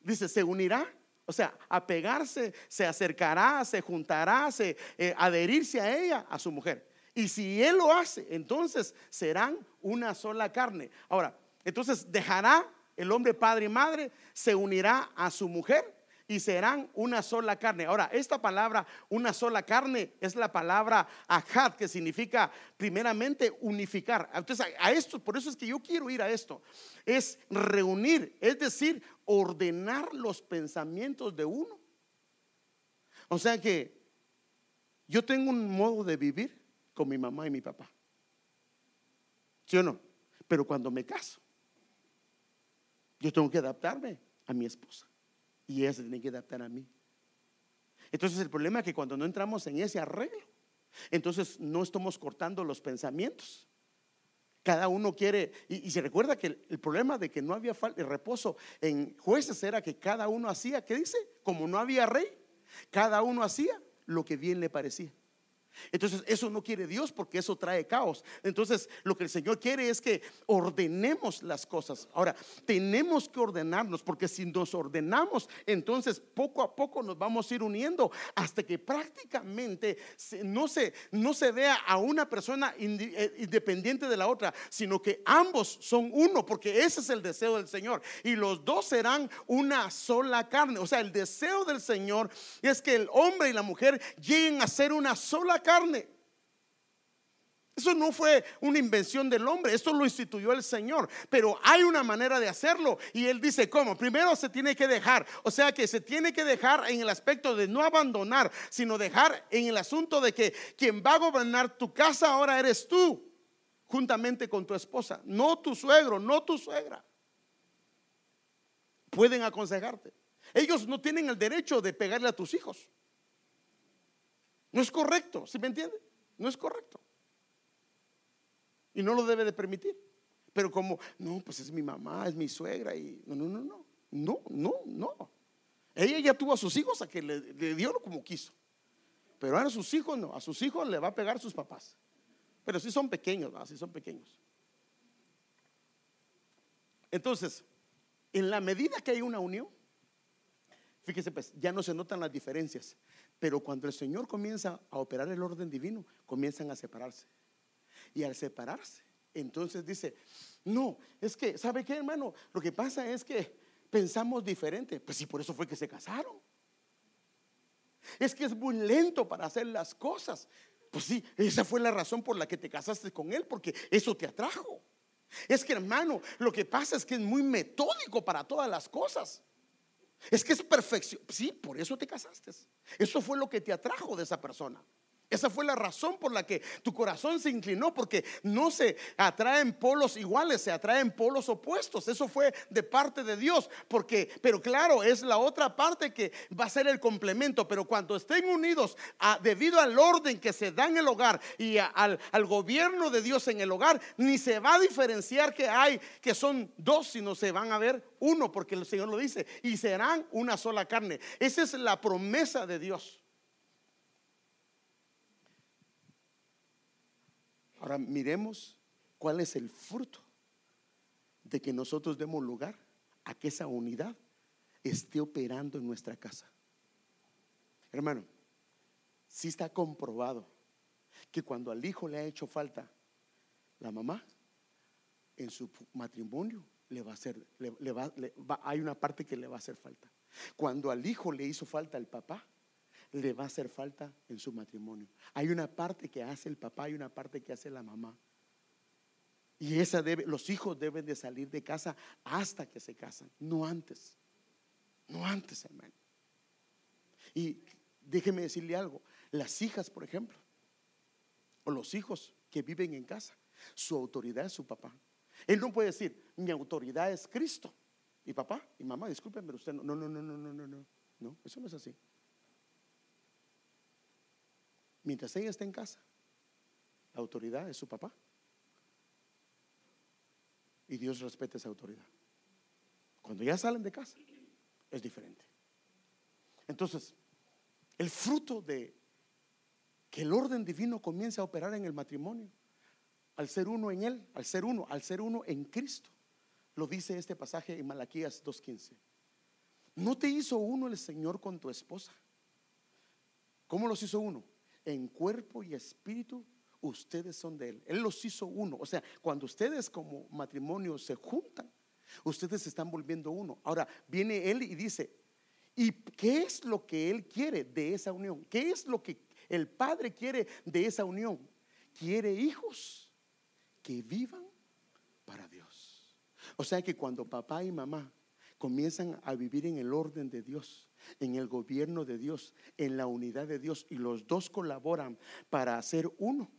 dice, se unirá o sea, apegarse, se acercará, se juntará, se eh, adherirse a ella, a su mujer. Y si Él lo hace, entonces serán una sola carne. Ahora, entonces dejará el hombre padre y madre, se unirá a su mujer y serán una sola carne. Ahora, esta palabra, una sola carne, es la palabra ahad, que significa primeramente unificar. Entonces, a esto, por eso es que yo quiero ir a esto, es reunir, es decir, ordenar los pensamientos de uno. O sea que yo tengo un modo de vivir con mi mamá y mi papá. ¿Sí o no? Pero cuando me caso, yo tengo que adaptarme a mi esposa y ella se tiene que adaptar a mí. Entonces el problema es que cuando no entramos en ese arreglo, entonces no estamos cortando los pensamientos. Cada uno quiere, y, se recuerda que el, problema de que no había de reposo en jueces era que cada uno hacía, ¿qué dice? Como no había rey, cada uno hacía lo que bien le parecía. Entonces, eso no quiere Dios porque eso trae caos. Entonces, lo que el Señor quiere es que ordenemos las cosas. Ahora, tenemos que ordenarnos porque si nos ordenamos, entonces poco a poco nos vamos a ir uniendo hasta que prácticamente no se, no se vea a una persona eh, independiente de la otra, sino que ambos son uno, porque ese es el deseo del Señor. Y los dos serán una sola carne. O sea, el deseo del Señor es que el hombre y la mujer lleguen a ser una sola carne. Eso no fue una invención del hombre, esto lo instituyó el Señor, pero hay una manera de hacerlo y él dice, ¿cómo? Primero se tiene que dejar, o sea que se tiene que dejar en el aspecto de no abandonar, sino dejar en el asunto de que quien va a gobernar tu casa ahora eres tú, juntamente con tu esposa, no tu suegro, no tu suegra. Pueden aconsejarte. Ellos no tienen el derecho de pegarle a tus hijos. No es correcto, ¿sí me entiende? No es correcto. Y no lo debe de permitir. Pero como, no, pues es mi mamá, es mi suegra y no, no, no, no, no, no, no. Ella ya tuvo a sus hijos a que le, dio lo como quiso. Pero ahora a sus hijos no, a sus hijos le va a pegar sus papás. Pero si son pequeños, si son pequeños. Entonces, en la medida que hay una unión, fíjese pues, ya no se notan las diferencias, pero cuando el Señor comienza a operar el orden divino, comienzan a separarse. Y al separarse, entonces dice, no, es que, ¿sabe qué, hermano? Lo que pasa es que pensamos diferente. Pues sí, por eso fue que se casaron. Es que es muy lento para hacer las cosas. Pues sí, esa fue la razón por la que te casaste con él, porque eso te atrajo. Es que hermano, lo que pasa es que es muy metódico para todas las cosas. Es que es perfección. Sí, por eso te casaste. Eso fue lo que te atrajo de esa persona. Esa fue la razón por la que tu corazón se inclinó, porque no se atraen polos iguales, se atraen polos opuestos. Eso fue de parte de Dios, porque, pero claro, es la otra parte que va a ser el complemento. Pero cuando estén unidos, debido al orden que se da en el hogar y al, al gobierno de Dios en el hogar, ni se va a diferenciar que hay que son dos, sino se van a ver uno, porque el Señor lo dice, y serán una sola carne. Esa es la promesa de Dios. Ahora miremos cuál es el fruto de que nosotros demos lugar a que esa unidad esté operando en nuestra casa. Hermano, si está comprobado que cuando al hijo le ha hecho falta la mamá, en su matrimonio le va a hacer, hay una parte que le va a hacer falta. Cuando al hijo le hizo falta el papá, le va a hacer falta en su matrimonio. Hay una parte que hace el papá y una parte que hace la mamá. Y esa debe, los hijos deben de salir de casa hasta que se casan, no antes. No antes, hermano. Y déjeme decirle algo, las hijas, por ejemplo, o los hijos que viven en casa, su autoridad es su papá. Él no puede decir, mi autoridad es Cristo. Y papá y mamá, discúlpenme, usted no, no, no, no, no, no, no, no, eso no es así mientras ella está en casa, la autoridad es su papá. Y Dios respeta esa autoridad. Cuando ya salen de casa, es diferente. Entonces, el fruto de que el orden divino comience a operar en el matrimonio, al ser uno en él, al ser uno, al ser uno en Cristo, lo dice este pasaje en Malaquías 2.15. ¿No te hizo uno el Señor con tu esposa? ¿Cómo los hizo uno? En cuerpo y espíritu, ustedes son de Él. Él los hizo uno. O sea, cuando ustedes como matrimonio se juntan, ustedes se están volviendo uno. Ahora viene Él y dice, ¿y qué es lo que Él quiere de esa unión? ¿Qué es lo que el Padre quiere de esa unión? Quiere hijos que vivan para Dios. O sea que cuando papá y mamá comienzan a vivir en el orden de Dios, en el gobierno de Dios, en la unidad de Dios, y los dos colaboran para hacer uno,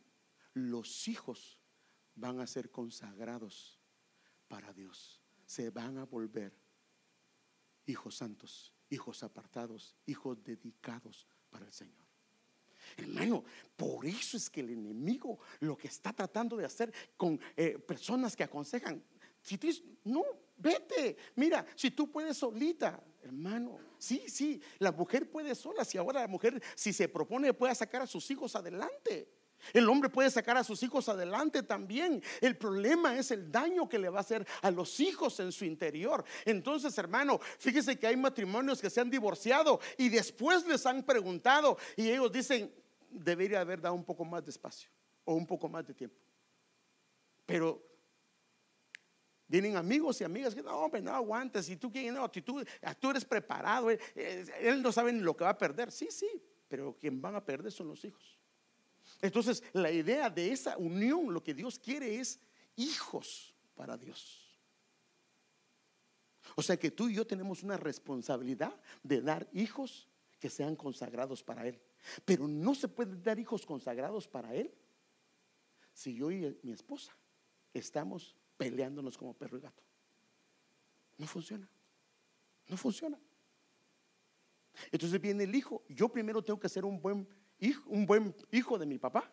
los hijos van a ser consagrados para Dios. Se van a volver hijos santos, hijos apartados, hijos dedicados para el Señor. Hermano, por eso es que el enemigo lo que está tratando de hacer con eh, personas que aconsejan, si no, vete, mira, si tú puedes solita, hermano, sí, sí, la mujer puede sola, si ahora la mujer, si se propone, puede sacar a sus hijos adelante. El hombre puede sacar a sus hijos adelante también. El problema es el daño que le va a hacer a los hijos en su interior. Entonces, hermano, fíjese que hay matrimonios que se han divorciado y después les han preguntado y ellos dicen, debería haber dado un poco más de espacio o un poco más de tiempo. Pero Vienen amigos y amigas que no, hombre, no aguantes. Y tú, no, tú, tú eres preparado. Él, él, no sabe ni lo que va a perder. Sí, sí, pero quien van a perder son los hijos. Entonces, la idea de esa unión, lo que Dios quiere es hijos para Dios. O sea que tú y yo tenemos una responsabilidad de dar hijos que sean consagrados para Él. Pero no se puede dar hijos consagrados para Él si yo y mi esposa estamos peleándonos como perro y gato. No funciona. No funciona. Entonces viene el hijo. Yo primero tengo que ser un buen hijo, un buen hijo de mi papá.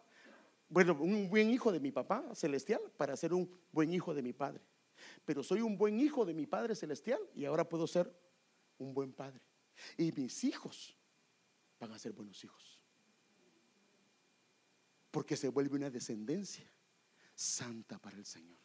Bueno, un buen hijo de mi papá celestial para ser un buen hijo de mi padre. Pero soy un buen hijo de mi padre celestial y ahora puedo ser un buen padre. Y mis hijos van a ser buenos hijos. Porque se vuelve una descendencia santa para el Señor.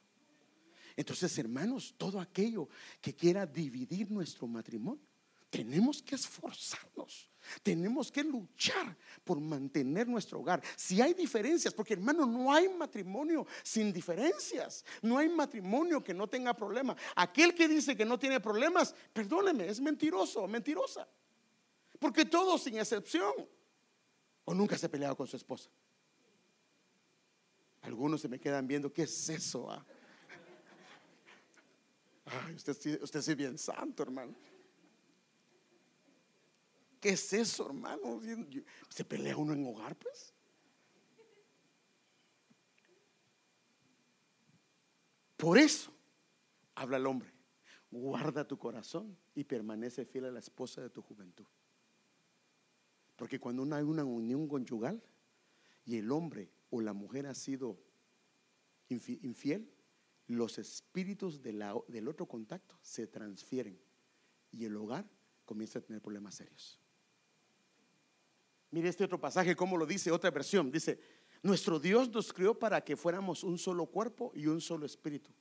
Entonces, hermanos, todo aquello que quiera dividir nuestro matrimonio, tenemos que esforzarnos. Tenemos que luchar por mantener nuestro hogar. Si hay diferencias, porque hermano, no hay matrimonio sin diferencias. No hay matrimonio que no tenga problemas. Aquel que dice que no tiene problemas, perdóneme, es mentiroso, mentirosa. Porque todos, sin excepción, o nunca se ha peleado con su esposa. Algunos se me quedan viendo, ¿qué es eso? Ah? Usted, es bien santo, hermano. ¿Qué es eso, hermano? ¿Se pelea uno en hogar, pues? Por eso habla el hombre. Guarda tu corazón y permanece fiel a la esposa de tu juventud. Porque cuando hay una unión conyugal y el hombre o la mujer ha sido infiel, los espíritus del otro contacto se transfieren y el hogar comienza a tener problemas serios. Mire este otro pasaje, como lo dice otra versión. Dice, nuestro Dios nos creó para que fuéramos un solo cuerpo y un solo espíritu.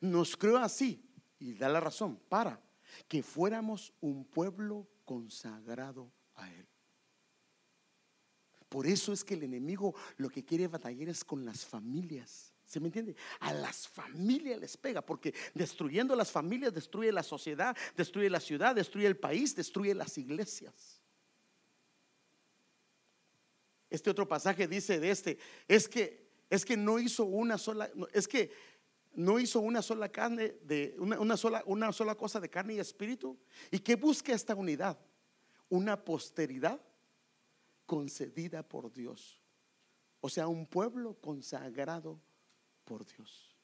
Nos creó así, y da la razón, para que fuéramos un pueblo consagrado a Él. Por eso es que el enemigo lo que quiere batallar es con las familias. ¿Se me entiende? A las familias les pega, porque destruyendo las familias destruye la sociedad, destruye la ciudad, destruye el país, destruye las iglesias. Este otro pasaje dice de este, es que es que no hizo una sola, es que no hizo una sola carne de una, sola una sola cosa de carne y espíritu y que busca esta unidad, una posteridad concedida por Dios. O sea, un pueblo consagrado por Dios.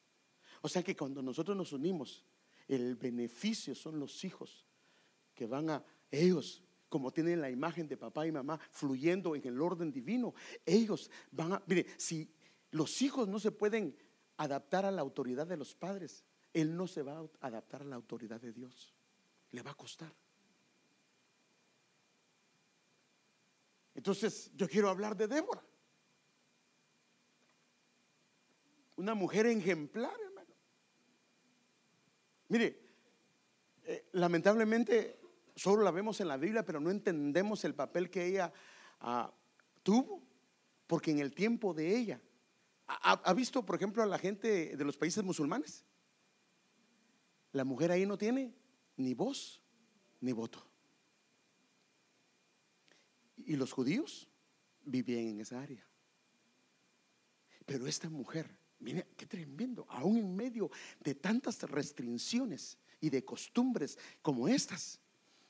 O sea que cuando nosotros nos unimos, el beneficio son los hijos que van a ellos como tienen la imagen de papá y mamá fluyendo en el orden divino, ellos van a, mire, si los hijos no se pueden adaptar a la autoridad de los padres, él no se va a adaptar a la autoridad de Dios. Le va a costar. Entonces, yo quiero hablar de Débora. Una mujer ejemplar, hermano. Mire, eh, lamentablemente solo la vemos en la Biblia, pero no entendemos el papel que ella ah, tuvo, porque en el tiempo de ella, ¿ha, visto, por ejemplo, a la gente de los países musulmanes? La mujer ahí no tiene ni voz ni voto. Y los judíos vivían en esa área. Pero esta mujer, mire qué tremendo, aún en medio de tantas restricciones y de costumbres como estas,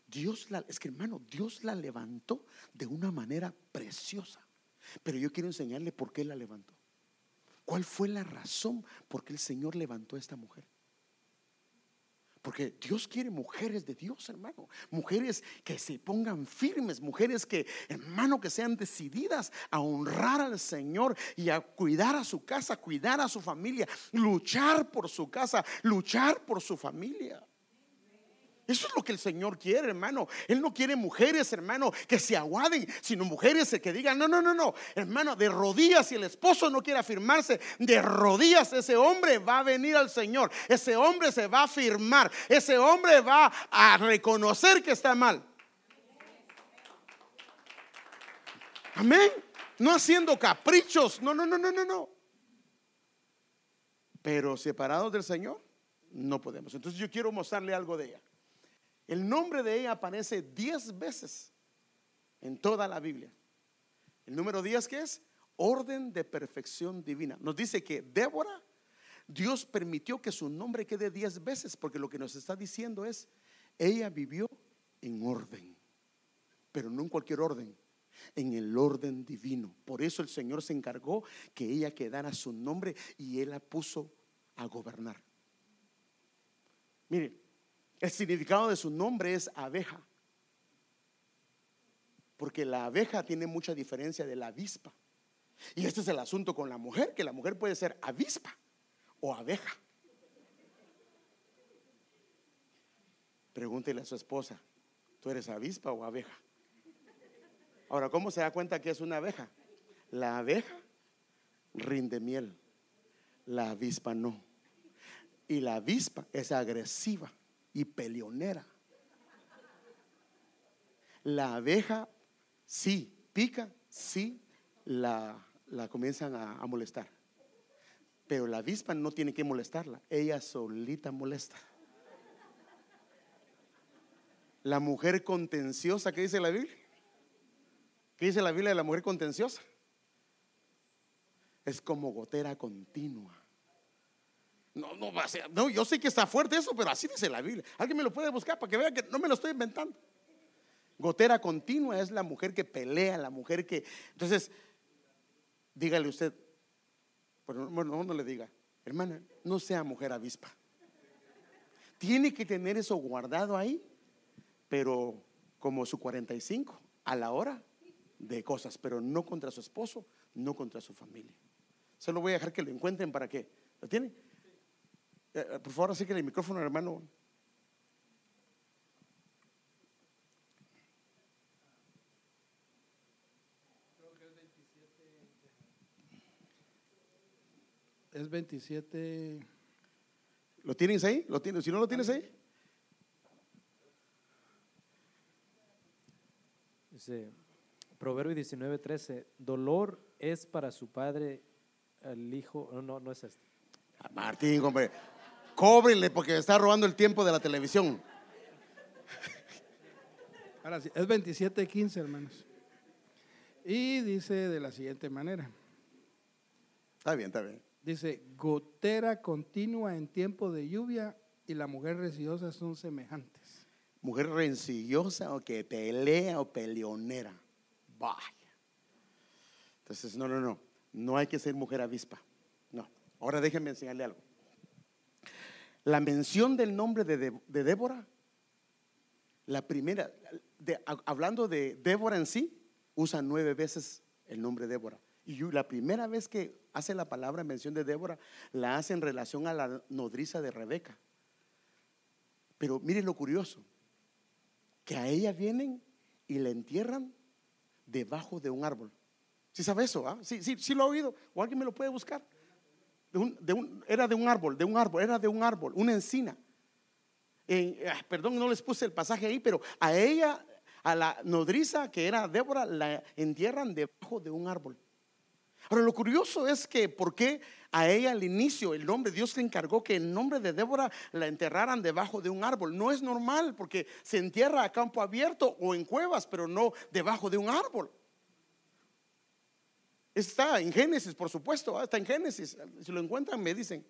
Dios la, es que hermano, Dios la levantó de una manera preciosa. Pero yo quiero enseñarle por qué la levantó. ¿Cuál fue la razón por qué el Señor levantó a esta mujer? Porque Dios quiere mujeres de Dios, hermano. Mujeres que se pongan firmes, mujeres que, hermano, que sean decididas a honrar al Señor y a cuidar a su casa, cuidar a su familia, luchar por su casa, luchar por su familia. Eso es lo que el Señor quiere, hermano. Él no quiere mujeres, hermano, que se aguaden, sino mujeres que digan, no, no, no, no, hermano, de rodillas, si el esposo no quiere afirmarse, de rodillas ese hombre va a venir al Señor. Ese hombre se va a afirmar. Ese hombre va a reconocer que está mal. Amén. No haciendo caprichos. No, no, no, no, no, no. Pero separados del Señor, no podemos. Entonces yo quiero mostrarle algo de ella. El nombre de ella aparece diez veces en toda la Biblia. El número diez que es orden de perfección divina. Nos dice que Débora, Dios permitió que su nombre quede diez veces, porque lo que nos está diciendo es, ella vivió en orden, pero no en cualquier orden, en el orden divino. Por eso el Señor se encargó que ella quedara su nombre y él la puso a gobernar. Miren, el significado de su nombre es abeja. Porque la abeja tiene mucha diferencia de la avispa. Y este es el asunto con la mujer, que la mujer puede ser avispa o abeja. Pregúntele a su esposa, ¿tú eres avispa o abeja? Ahora, ¿cómo se da cuenta que es una abeja? La abeja rinde miel, la avispa no. Y la avispa es agresiva y peleonera. La abeja sí pica, sí la, la comienzan a, a molestar. Pero la avispa no tiene que molestarla, ella solita molesta. La mujer contenciosa, ¿qué dice la Biblia? ¿Qué dice la Biblia de la mujer contenciosa? Es como gotera continua. No, no va a ser. No, yo sé que está fuerte eso, pero así dice la Biblia. Alguien me lo puede buscar para que vea que no me lo estoy inventando. Gotera continua es la mujer que pelea, la mujer que. Entonces, dígale usted, bueno, no, no le diga, hermana, no sea mujer avispa. Tiene que tener eso guardado ahí, pero como su 45 a la hora de cosas, pero no contra su esposo, no contra su familia. Solo voy a dejar que lo encuentren para que. ¿Lo tienen? Eh, eh, por favor, así que el micrófono, hermano. Es 27. ¿Lo tienes ahí? ¿Lo tienes? Si no lo tienes ahí. Dice, Proverbio 19, 13, dolor es para su padre el hijo, no, no, no es este. Ah, Martín, hombre, cóbrenle porque está robando el tiempo de la televisión. Ahora sí, es 27, 15, hermanos. Y dice de la siguiente manera. Está bien, está bien. Dice, gotera continua en tiempo de lluvia y la mujer rencillosa son semejantes. Mujer rencillosa o que pelea o peleonera. Vaya. Entonces, no, no, no. No hay que ser mujer avispa. No. Ahora déjenme enseñarle algo. La mención del nombre de, Débora, la primera, hablando de Débora en sí, usa nueve veces el nombre Débora. Y la primera vez que hace la palabra en mención de Débora, la hace en relación a la nodriza de Rebeca. Pero miren lo curioso, que a ella vienen y la entierran debajo de un árbol. ¿Sí sabe eso? ah? Sí, sí, sí lo ha oído. ¿O alguien me lo puede buscar? De un- era de un árbol, de un árbol, era de un árbol, una encina. En- ah, perdón, no les puse el pasaje ahí, pero a ella, a la nodriza que era Débora, la entierran debajo de un árbol. Ahora, lo curioso es que, ¿por qué a ella al inicio el nombre, Dios le encargó que el nombre de Débora la enterraran debajo de un árbol? No es normal porque se entierra a campo abierto o en cuevas, pero no debajo de un árbol. Está en Génesis, por supuesto, ah, está en Génesis. Si lo encuentran, me dicen.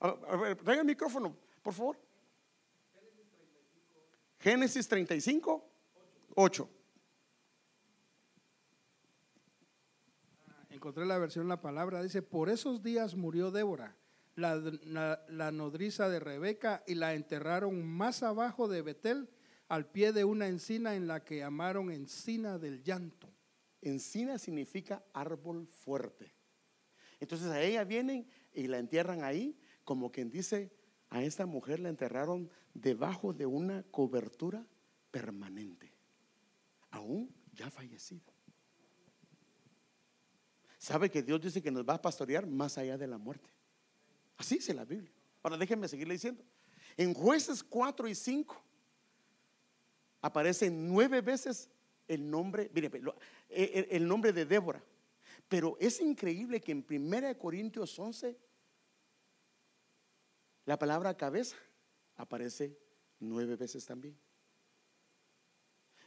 A, ver, traigan el micrófono, por favor. Génesis 35, 8. Encontré la versión, la palabra dice, por esos días murió Débora, la, la- la nodriza de Rebeca, y la enterraron más abajo de Betel, al pie de una encina en la que llamaron encina del llanto. Encina significa árbol fuerte. Entonces a ella vienen y la entierran ahí, como quien dice, a esta mujer la enterraron debajo de una cobertura permanente, aún ya fallecida. ¿Sabe que Dios dice que nos va a pastorear más allá de la muerte? Así dice la Biblia. Ahora déjenme seguirle diciendo. En jueces 4 y 5 aparece nueve veces el nombre, mire, lo- el, el nombre de Débora. Pero es increíble que en 1 Corintios 11 la palabra cabeza aparece nueve veces también.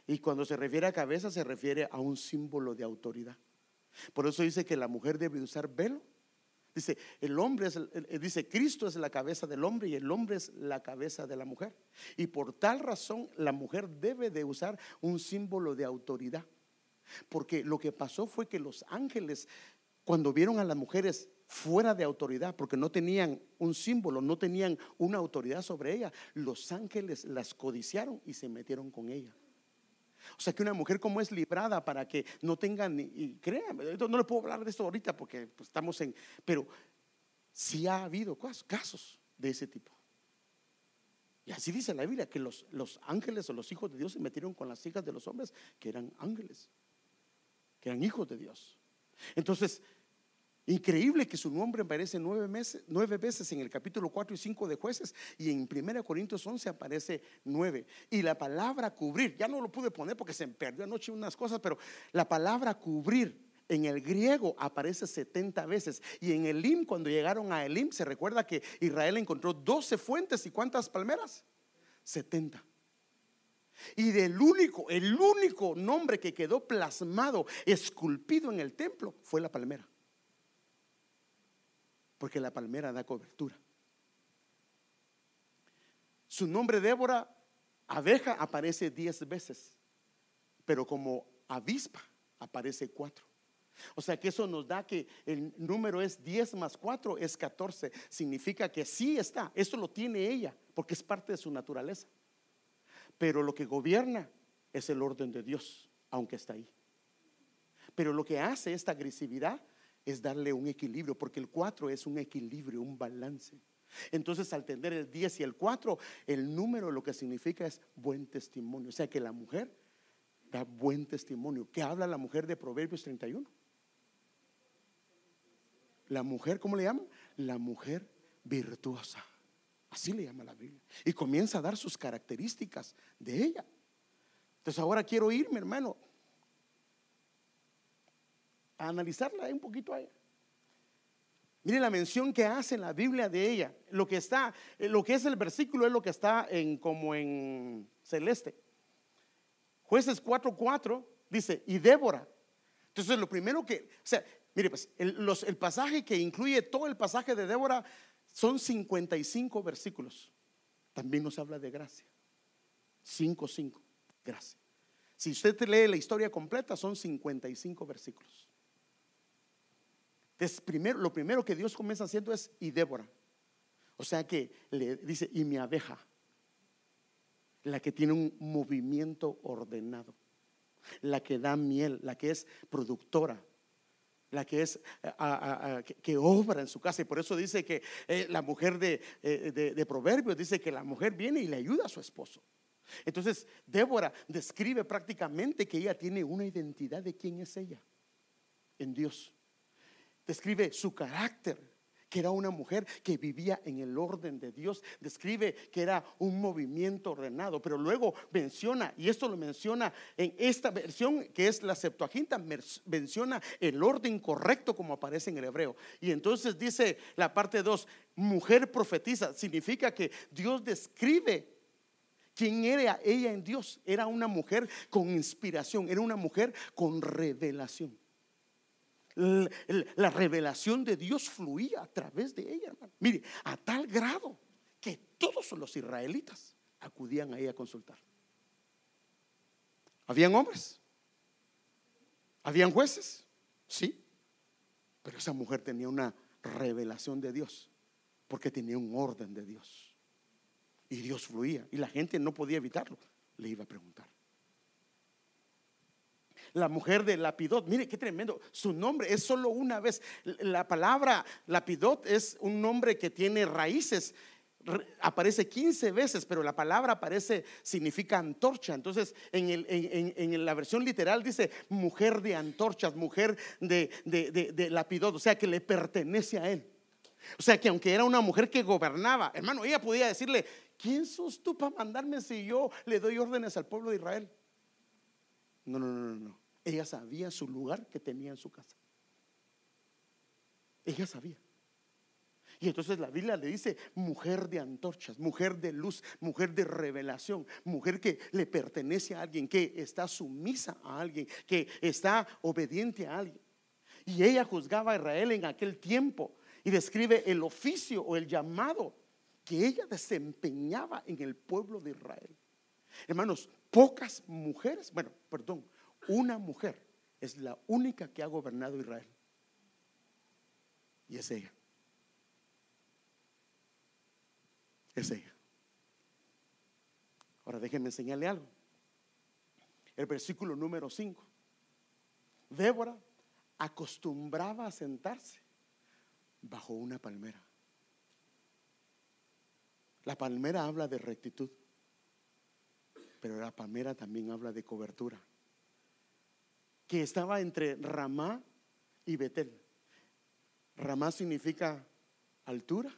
Y cuando se refiere a cabeza se refiere a un símbolo de autoridad. Por eso dice que la mujer debe usar velo. Dice, el hombre es, el- dice, Cristo es la cabeza del hombre y el hombre es la cabeza de la mujer. Y por tal razón la mujer debe de usar un símbolo de autoridad. Porque lo que pasó fue que los ángeles, cuando vieron a las mujeres fuera de autoridad, porque no tenían un símbolo, no tenían una autoridad sobre ella, los ángeles las codiciaron y se metieron con ella. O sea que una mujer como es librada para que no tengan, ni- y créanme, no le puedo hablar de esto ahorita porque pues, estamos en, pero sí ha habido cas- casos de ese tipo. Y así dice la Biblia, que los, los ángeles o los hijos de Dios se metieron con las hijas de los hombres que eran ángeles, que eran hijos de Dios. Entonces, Increíble que su nombre aparece nueve, veces en el capítulo 4 y 5 de jueces y en 1 Corintios 11 aparece nueve. Y la palabra cubrir, ya no lo pude poner porque se perdió anoche unas cosas, pero la palabra cubrir en el griego aparece 70 veces. Y en Elim, cuando llegaron a Elim, se recuerda que Israel encontró 12 fuentes y cuántas palmeras? 70. Y del único, el único nombre que quedó plasmado, esculpido en el templo, fue la palmera porque la palmera da cobertura. Su nombre Débora, abeja, aparece diez veces, pero como avispa aparece cuatro. O sea que eso nos da que el número es 10 más 4 es 14. Significa que sí está. Eso lo tiene ella porque es parte de su naturaleza. Pero lo que gobierna es el orden de Dios, aunque está ahí. Pero lo que hace esta agresividad es darle un equilibrio, porque el 4 es un equilibrio, un balance. Entonces, al tener el 10 y el 4, el número lo que significa es buen testimonio. O sea, que la mujer da buen testimonio. ¿Qué habla la mujer de Proverbios 31? La mujer, ¿cómo le llaman? La mujer virtuosa. Así le llama la Biblia. Y comienza a dar sus características de ella. Entonces ahora quiero irme, hermano, a analizarla un poquito a ella. Mire la mención que hace la Biblia de ella. Lo que está, eh, lo que es el versículo es lo que está en como en celeste. Jueces 4:4 dice, y Débora. Entonces lo primero que, o sea, mire pues, el, el pasaje que incluye todo el pasaje de Débora son 55 versículos. También nos habla de gracia. 5:5, gracia. Si usted lee la historia completa, son 55 versículos. Entonces, primero, lo primero que Dios comienza haciendo es, y Débora. O sea que le dice, y mi abeja, la que tiene un movimiento ordenado, la que da miel, la que es productora, la que es que, obra en su casa. Y por eso dice que eh, la mujer de, eh, de, de Proverbios dice que la mujer viene y le ayuda a su esposo. Entonces, Débora describe prácticamente que ella tiene una identidad de quién es ella en Dios describe su carácter, que era una mujer que vivía en el orden de Dios, describe que era un movimiento ordenado, pero luego menciona, y esto lo menciona en esta versión que es la Septuaginta, menciona el orden correcto como aparece en el hebreo. Y entonces dice la parte 2, mujer profetiza, significa que Dios describe quién era ella en Dios. Era una mujer con inspiración, era una mujer con revelación la revelación de Dios fluía a través de ella, hermano. Mire, a tal grado que todos los israelitas acudían a ella a consultar. ¿Habían hombres? ¿Habían jueces? Sí. Pero esa mujer tenía una revelación de Dios, porque tenía un orden de Dios. Y Dios fluía, y la gente no podía evitarlo. Le iba a preguntar la mujer de Lapidot. Mire qué tremendo. Su nombre es solo una vez. La palabra Lapidot es un nombre que tiene raíces. Aparece 15 veces, pero la palabra aparece, significa antorcha. Entonces, en, la versión literal dice mujer de antorchas, mujer de, de Lapidot, o sea que le pertenece a él. O sea que aunque era una mujer que gobernaba, hermano, ella podía decirle, ¿quién sos tú para mandarme si yo le doy órdenes al pueblo de Israel? No, no, no, no. Ella sabía su lugar que tenía en su casa. Ella sabía. Y entonces la Biblia le dice mujer de antorchas, mujer de luz, mujer de revelación, mujer que le pertenece a alguien, que está sumisa a alguien, que está obediente a alguien. Y ella juzgaba a Israel en aquel tiempo y describe el oficio o el llamado que ella desempeñaba en el pueblo de Israel. Hermanos, pocas mujeres, bueno, perdón, una mujer es la única que ha gobernado Israel. Y es ella. Es ella. Ahora déjenme enseñarle algo. El versículo número 5. Débora acostumbraba a sentarse bajo una palmera. La palmera habla de rectitud, pero la palmera también habla de cobertura que estaba entre Ramá y Betel. Ramá significa altura.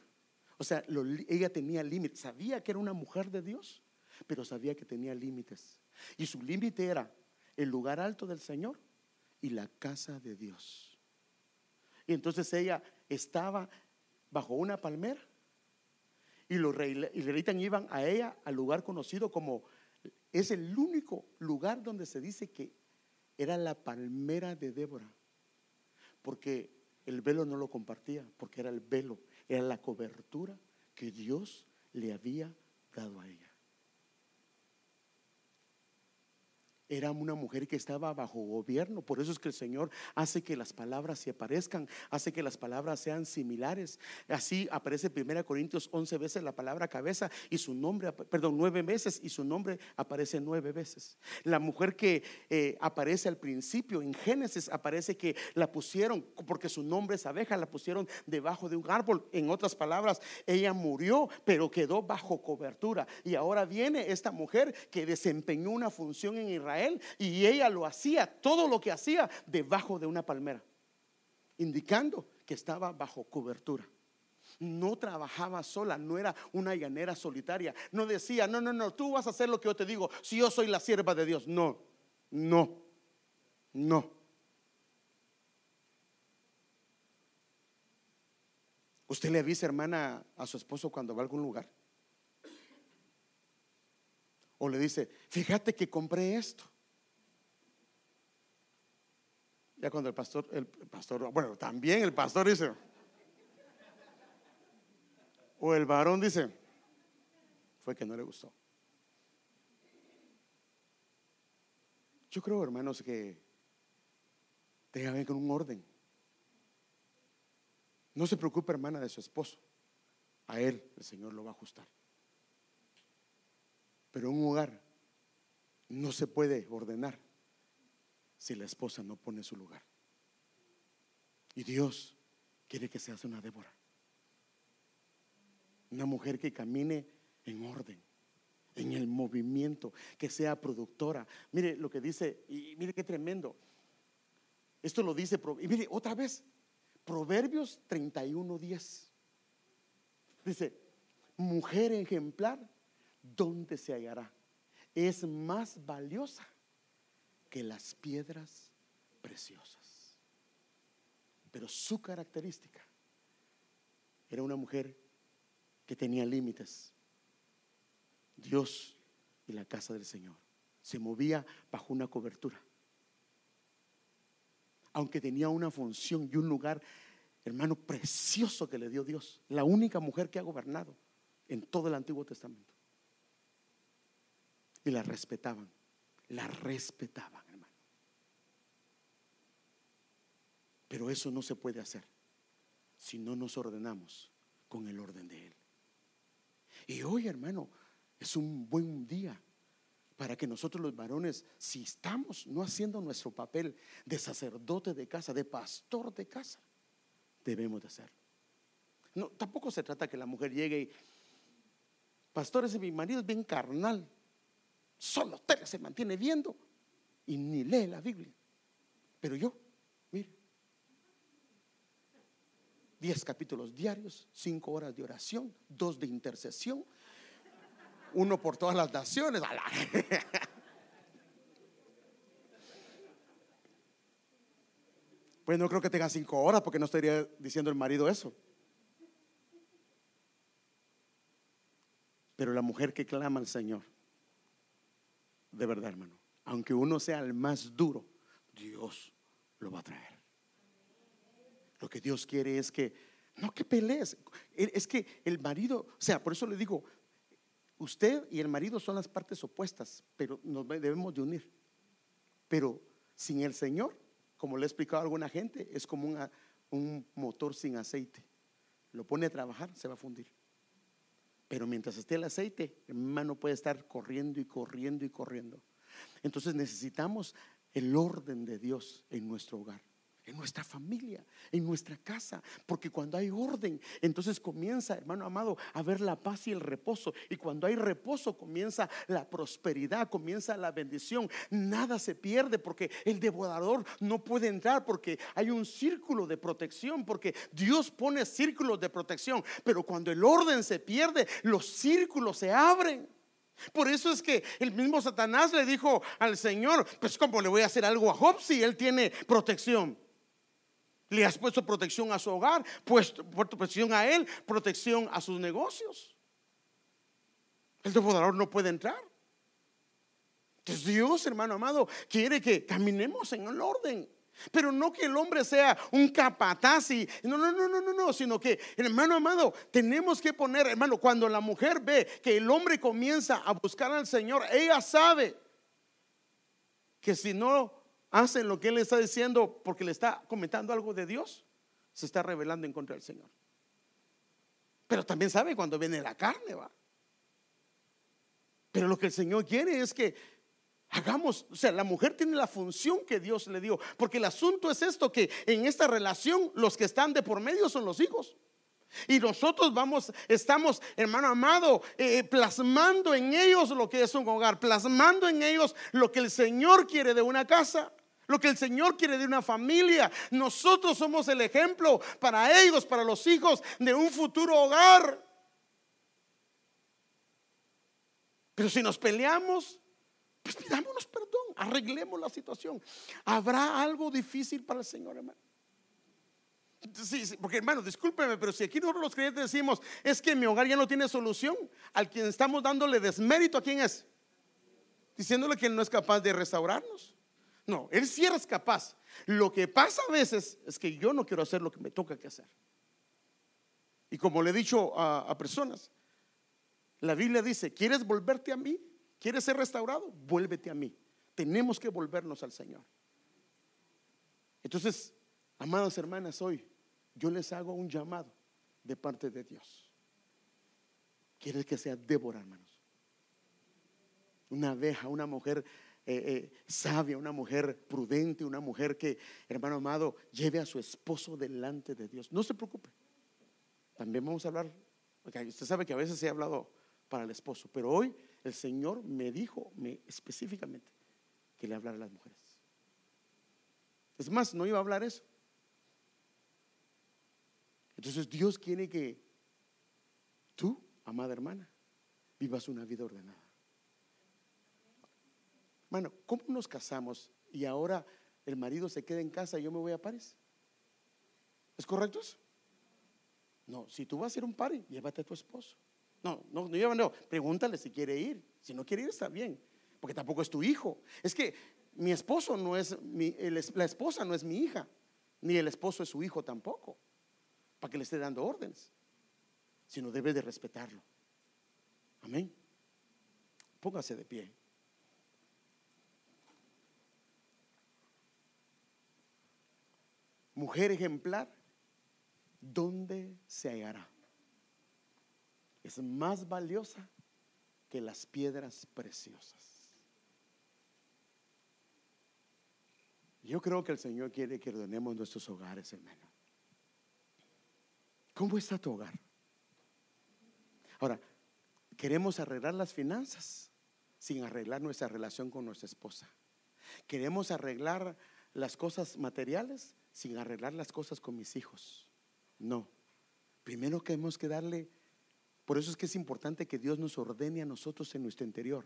O sea, ella tenía límites. Sabía que era una mujer de Dios, pero sabía que tenía límites. Y su límite era el lugar alto del Señor y la casa de Dios. Y entonces ella estaba bajo una palmera y los israelitas iban a ella al lugar conocido como es el único lugar donde se dice que era la palmera de Débora, porque el velo no lo compartía, porque era el velo, era la cobertura que Dios le había dado a ella. Era una mujer que estaba bajo gobierno, por eso es que el Señor hace que las palabras se aparezcan, hace que las palabras sean similares. Así aparece 1 Corintios 11 veces la palabra cabeza y su nombre, perdón, nueve veces y su nombre aparece nueve veces. La mujer que eh, aparece al principio en Génesis aparece que la pusieron, porque su nombre es abeja, la pusieron debajo de un árbol. En otras palabras, ella murió, pero quedó bajo cobertura. Y ahora viene esta mujer que desempeñó una función en Israel y ella lo hacía, todo lo que hacía debajo de una palmera, indicando que estaba bajo cobertura. No trabajaba sola, no era una llanera solitaria. No decía, no, no, no, tú vas a hacer lo que yo te digo, si yo soy la sierva de Dios. No, no, no. ¿Usted le avisa, hermana, a su esposo cuando va a algún lugar? O le dice, fíjate que compré esto. Ya cuando el pastor, el pastor, bueno, también el pastor dice, o el varón dice, fue que no le gustó. Yo creo, hermanos, que tenga que con un orden. No se preocupe, hermana, de su esposo. A él el Señor lo va a ajustar. Pero un hogar no se puede ordenar si la esposa no pone su lugar. Y Dios quiere que seas una Débora. Una mujer que camine en orden, en el movimiento, que sea productora. Mire lo que dice, y mire qué tremendo. Esto lo dice, y mire otra vez, Proverbios 31:10. Dice, mujer ejemplar, ¿dónde se hallará? Es más valiosa que las piedras preciosas. Pero su característica era una mujer que tenía límites. Dios y la casa del Señor. Se movía bajo una cobertura. Aunque tenía una función y un lugar, hermano, precioso que le dio Dios. La única mujer que ha gobernado en todo el Antiguo Testamento. Y la respetaban. La respetaban, hermano. Pero eso no se puede hacer si no nos ordenamos con el orden de Él. Y hoy, hermano, es un buen día para que nosotros los varones, si estamos no haciendo nuestro papel de sacerdote de casa, de pastor de casa, debemos de hacerlo. No, tampoco se trata que la mujer llegue y, pastor, ese mi marido es bien carnal, solo tele se mantiene viendo y ni lee la Biblia. Pero yo, mire, 10 capítulos diarios, 5 horas de oración, 2 de intercesión, uno por todas las naciones. Pues no creo que tenga 5 horas porque no estaría diciendo el marido eso. Pero la mujer que clama al Señor, de verdad, hermano, aunque uno sea el más duro, Dios lo va a traer. Lo que Dios quiere es que, no que pelees, es que el marido, o sea, por eso le digo, usted y el marido son las partes opuestas, pero nos debemos de unir. Pero sin el Señor, como le he explicado a alguna gente, es como un motor sin aceite. Lo pone a trabajar, se va a fundir. Pero mientras esté el aceite, hermano puede estar corriendo y corriendo y corriendo. Entonces necesitamos el orden de Dios en nuestro hogar. En nuestra familia, en nuestra casa, porque cuando hay orden, entonces comienza, hermano amado, a ver la paz y el reposo. Y cuando hay reposo, comienza la prosperidad, comienza la bendición. Nada se pierde porque el devorador no puede entrar porque hay un círculo de protección, porque Dios pone círculos de protección. Pero cuando el orden se pierde, los círculos se abren. Por eso es que el mismo Satanás le dijo al Señor, pues ¿cómo le voy a hacer algo a Job si él tiene protección? Le has puesto protección a su hogar, puesto, protección a él, protección a sus negocios. El devorador no puede entrar. Entonces Dios, hermano amado, quiere que caminemos en el orden. Pero no que el hombre sea un capataz y no, no, no, no, no, no, sino que, hermano amado, tenemos que poner, hermano, cuando la mujer ve que el hombre comienza a buscar al Señor, ella sabe que si no hacen lo que él está diciendo porque le está comentando algo de Dios, se está rebelando en contra del Señor. Pero también sabe cuando viene la carne, va. Pero lo que el Señor quiere es que hagamos, o sea, la mujer tiene la función que Dios le dio, porque el asunto es esto, que en esta relación los que están de por medio son los hijos. Y nosotros vamos, estamos, hermano amado, eh, plasmando en ellos lo que es un hogar, plasmando en ellos lo que el Señor quiere de una casa lo que el Señor quiere de una familia. Nosotros somos el ejemplo para ellos, para los hijos de un futuro hogar. Pero si nos peleamos, pues pidámonos perdón, arreglemos la situación. ¿Habrá algo difícil para el Señor, hermano? Porque hermano, discúlpeme, pero si aquí nosotros los creyentes decimos, es que mi hogar ya no tiene solución, al quien estamos dándole desmérito, ¿a quién es? Diciéndole que él no es capaz de restaurarnos. No, Él sí es capaz. Lo que pasa a veces es que yo no quiero hacer lo que me toca que hacer. Y como le he dicho a, a personas, la Biblia dice, ¿quieres volverte a mí? ¿Quieres ser restaurado? Vuélvete a mí. Tenemos que volvernos al Señor. Entonces, amadas hermanas, hoy yo les hago un llamado de parte de Dios. ¿Quieres que sea Débora, hermanos? Una abeja, una mujer eh, eh, sabia, una mujer prudente, una mujer que, hermano amado, lleve a su esposo delante de Dios. No se preocupe. También vamos a hablar, porque usted sabe que a veces he hablado para el esposo, pero hoy el Señor me dijo me, específicamente que le hablara a las mujeres. Es más, no iba a hablar eso. Entonces Dios quiere que tú, amada hermana, vivas una vida ordenada. Bueno, ¿cómo nos casamos y ahora el marido se queda en casa y yo me voy a París? ¿Es correcto eso? No, si tú vas a a un party, llévate a tu esposo. No, no, no, no, pregúntale si quiere ir. Si no quiere ir, está bien, porque tampoco es tu hijo. Es que mi esposo no es, mi, la esposa no es mi hija, ni el esposo es su hijo tampoco, para que le esté dando órdenes, sino debe de respetarlo. Amén. Póngase de pie. Mujer ejemplar, ¿dónde se hallará? Es más valiosa que las piedras preciosas. Yo creo que el Señor quiere que ordenemos nuestros hogares, hermano. ¿Cómo está tu hogar? Ahora, queremos arreglar las finanzas sin arreglar nuestra relación con nuestra esposa. Queremos arreglar las cosas materiales sin arreglar las cosas con mis hijos. No. Primero que hemos que darle, por eso es que es importante que Dios nos ordene a nosotros en nuestro interior,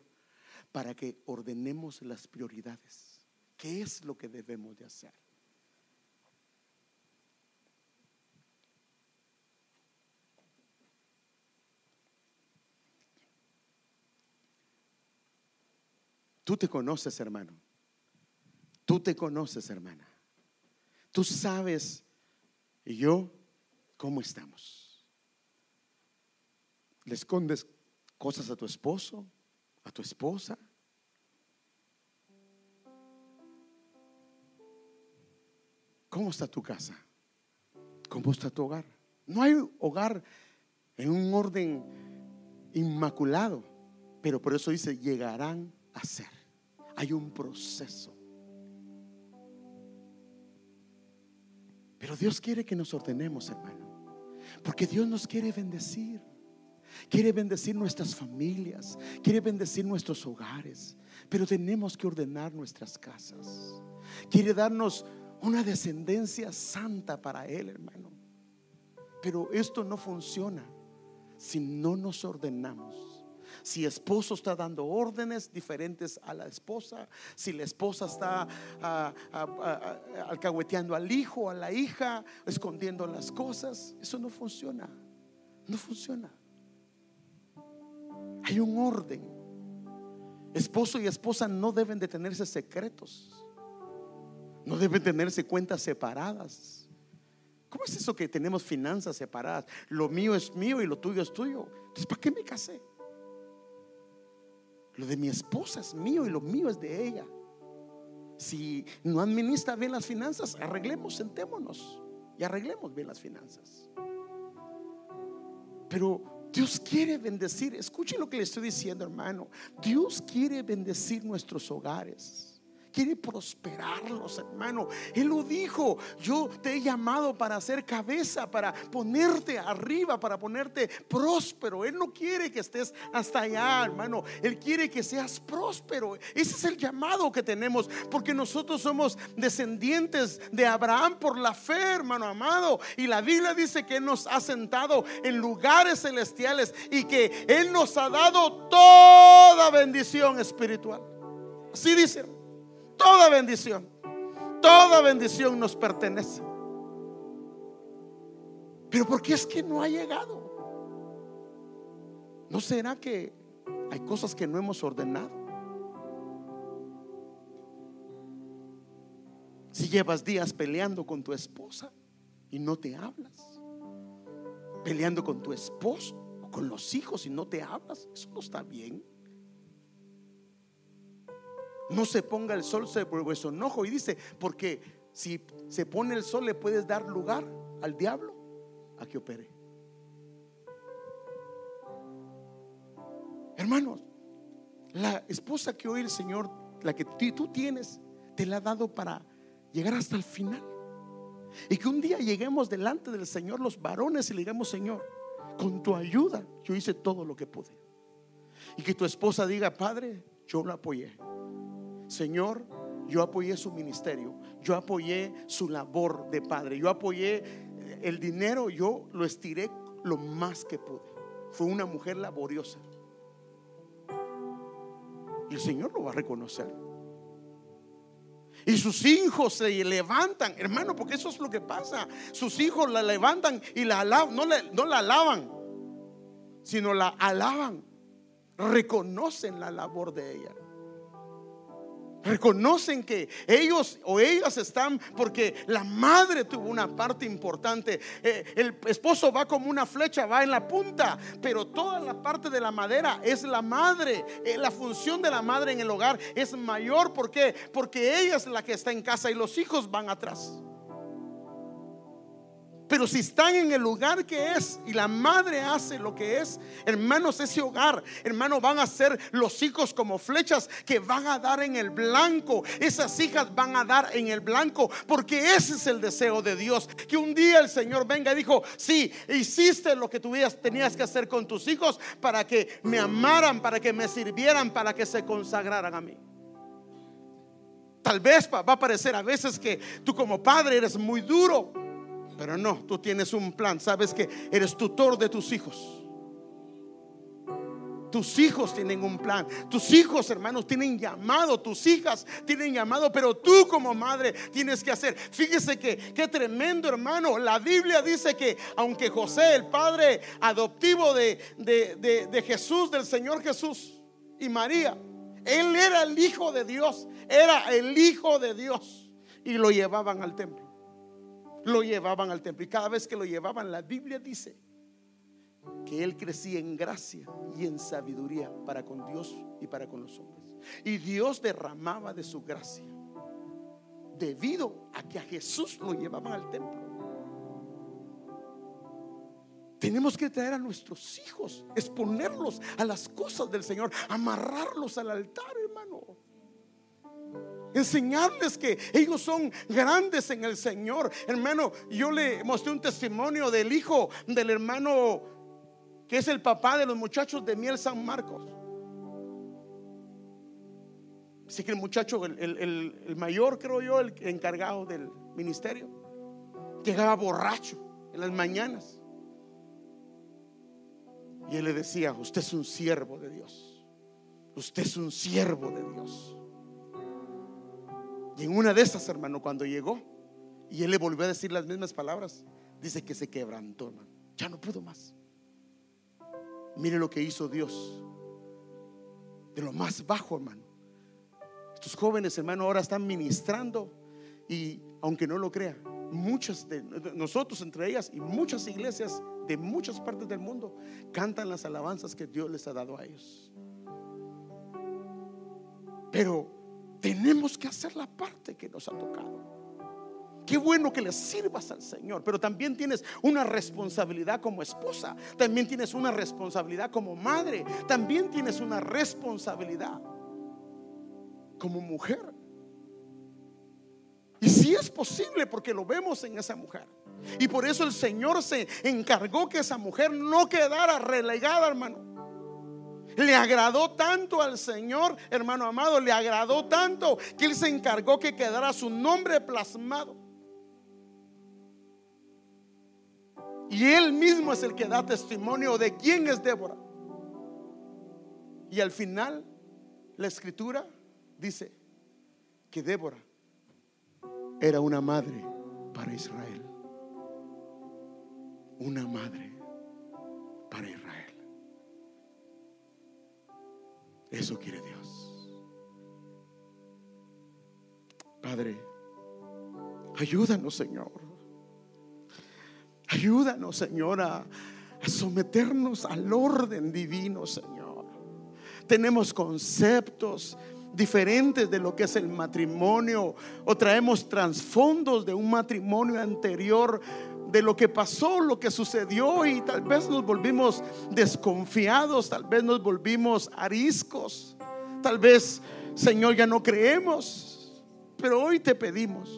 para que ordenemos las prioridades. ¿Qué es lo que debemos de hacer? Tú te conoces, hermano. Tú te conoces, hermana. Tú sabes, y yo, cómo estamos. ¿Le escondes cosas a tu esposo, a tu esposa? ¿Cómo está tu casa? ¿Cómo está tu hogar? No hay hogar en un orden inmaculado, pero por eso dice, llegarán a ser. Hay un proceso. Pero Dios quiere que nos ordenemos, hermano. Porque Dios nos quiere bendecir. Quiere bendecir nuestras familias. Quiere bendecir nuestros hogares. Pero tenemos que ordenar nuestras casas. Quiere darnos una descendencia santa para Él, hermano. Pero esto no funciona si no nos ordenamos. Si esposo está dando órdenes diferentes a la esposa, si la esposa está ah, ah, ah, alcahueteando al hijo, a la hija, escondiendo las cosas, eso no funciona. No funciona. Hay un orden. Esposo y esposa no deben de tenerse secretos. No deben tenerse cuentas separadas. ¿Cómo es eso que tenemos finanzas separadas? Lo mío es mío y lo tuyo es tuyo. Entonces, ¿para qué me casé? Lo de mi esposa es mío y lo mío es de ella. Si no administra bien las finanzas, arreglemos, sentémonos y arreglemos bien las finanzas. Pero Dios quiere bendecir, escuche lo que le estoy diciendo, hermano. Dios quiere bendecir nuestros hogares quiere prosperarlos, hermano. Él lo dijo, yo te he llamado para hacer cabeza, para ponerte arriba, para ponerte próspero. Él no quiere que estés hasta allá, hermano. Él quiere que seas próspero. Ese es el llamado que tenemos, porque nosotros somos descendientes de Abraham por la fe, hermano amado. Y la Biblia dice que Él nos ha sentado en lugares celestiales y que Él nos ha dado toda bendición espiritual. Así dice. Toda bendición, toda bendición nos pertenece. Pero ¿por qué es que no ha llegado? ¿No será que hay cosas que no hemos ordenado? Si llevas días peleando con tu esposa y no te hablas, peleando con tu esposo o con los hijos y no te hablas, eso no está bien. No se ponga el sol sobre vuestro enojo. Y dice, porque si se pone el sol le puedes dar lugar al diablo a que opere. Hermanos, la esposa que hoy el Señor, la que tú tienes, te la ha dado para llegar hasta el final. Y que un día lleguemos delante del Señor los varones y le digamos, Señor, con tu ayuda yo hice todo lo que pude. Y que tu esposa diga, Padre, yo lo apoyé. Señor, yo apoyé su ministerio, yo apoyé su labor de padre, yo apoyé el dinero, yo lo estiré lo más que pude. Fue una mujer laboriosa. Y el Señor lo va a reconocer. Y sus hijos se levantan, hermano, porque eso es lo que pasa. Sus hijos la levantan y la alaban, no, no la alaban, sino la alaban. Reconocen la labor de ella. Reconocen que ellos o ellas están porque la madre tuvo una parte importante. Eh, el esposo va como una flecha, va en la punta, pero toda la parte de la madera es la madre. Eh, la función de la madre en el hogar es mayor. ¿Por qué? Porque ella es la que está en casa y los hijos van atrás. Pero si están en el lugar que es y la madre hace lo que es, hermanos, ese hogar, hermanos, van a ser los hijos como flechas que van a dar en el blanco. Esas hijas van a dar en el blanco porque ese es el deseo de Dios. Que un día el Señor venga y dijo, sí, hiciste lo que tú tenías que hacer con tus hijos para que me amaran, para que me sirvieran, para que se consagraran a mí. Tal vez va a parecer a veces que tú como padre eres muy duro. Pero no, tú tienes un plan. Sabes que eres tutor de tus hijos. Tus hijos tienen un plan. Tus hijos, hermanos, tienen llamado. Tus hijas tienen llamado. Pero tú como madre tienes que hacer. Fíjese que qué tremendo, hermano. La Biblia dice que aunque José, el padre adoptivo de, de, de Jesús, del Señor Jesús y María, él era el hijo de Dios. Era el hijo de Dios. Y lo llevaban al templo lo llevaban al templo. Y cada vez que lo llevaban, la Biblia dice que él crecía en gracia y en sabiduría para con Dios y para con los hombres. Y Dios derramaba de su gracia debido a que a Jesús lo llevaban al templo. Tenemos que traer a nuestros hijos, exponerlos a las cosas del Señor, amarrarlos al altar, hermano. Enseñarles que ellos son grandes en el Señor. Hermano, yo le mostré un testimonio del hijo del hermano que es el papá de los muchachos de Miel San Marcos. Así que el muchacho, el, mayor creo yo, el encargado del ministerio, llegaba borracho en las mañanas. Y él le decía, usted es un siervo de Dios. Usted es un siervo de Dios. Y en una de esas, hermano, cuando llegó, y él le volvió a decir las mismas palabras, dice que se quebrantó, hermano. Ya no pudo más. Mire lo que hizo Dios. De lo más bajo, hermano. Estos jóvenes, hermano, ahora están ministrando. Y aunque no lo crea, muchas de nosotros, entre ellas, y muchas iglesias de muchas partes del mundo, cantan las alabanzas que Dios les ha dado a ellos. Pero tenemos que hacer la parte que nos ha tocado. Qué bueno que le sirvas al Señor, pero también tienes una responsabilidad como esposa, también tienes una responsabilidad como madre, también tienes una responsabilidad como mujer. Y si es posible, porque lo vemos en esa mujer. Y por eso el Señor se encargó que esa mujer no quedara relegada, hermano. Le agradó tanto al Señor, hermano amado, le agradó tanto que Él se encargó que quedara su nombre plasmado. Y Él mismo es el que da testimonio de quién es Débora. Y al final, la escritura dice que Débora era una madre para Israel. Una madre para Israel. Eso quiere Dios. Padre, ayúdanos, Señor. Ayúdanos, Señor, a, someternos al orden divino, Señor. Tenemos conceptos diferentes de lo que es el matrimonio o traemos trasfondos de un matrimonio anterior de lo que pasó, lo que sucedió y tal vez nos volvimos desconfiados, tal vez nos volvimos ariscos, tal vez, Señor, ya no creemos, pero hoy te pedimos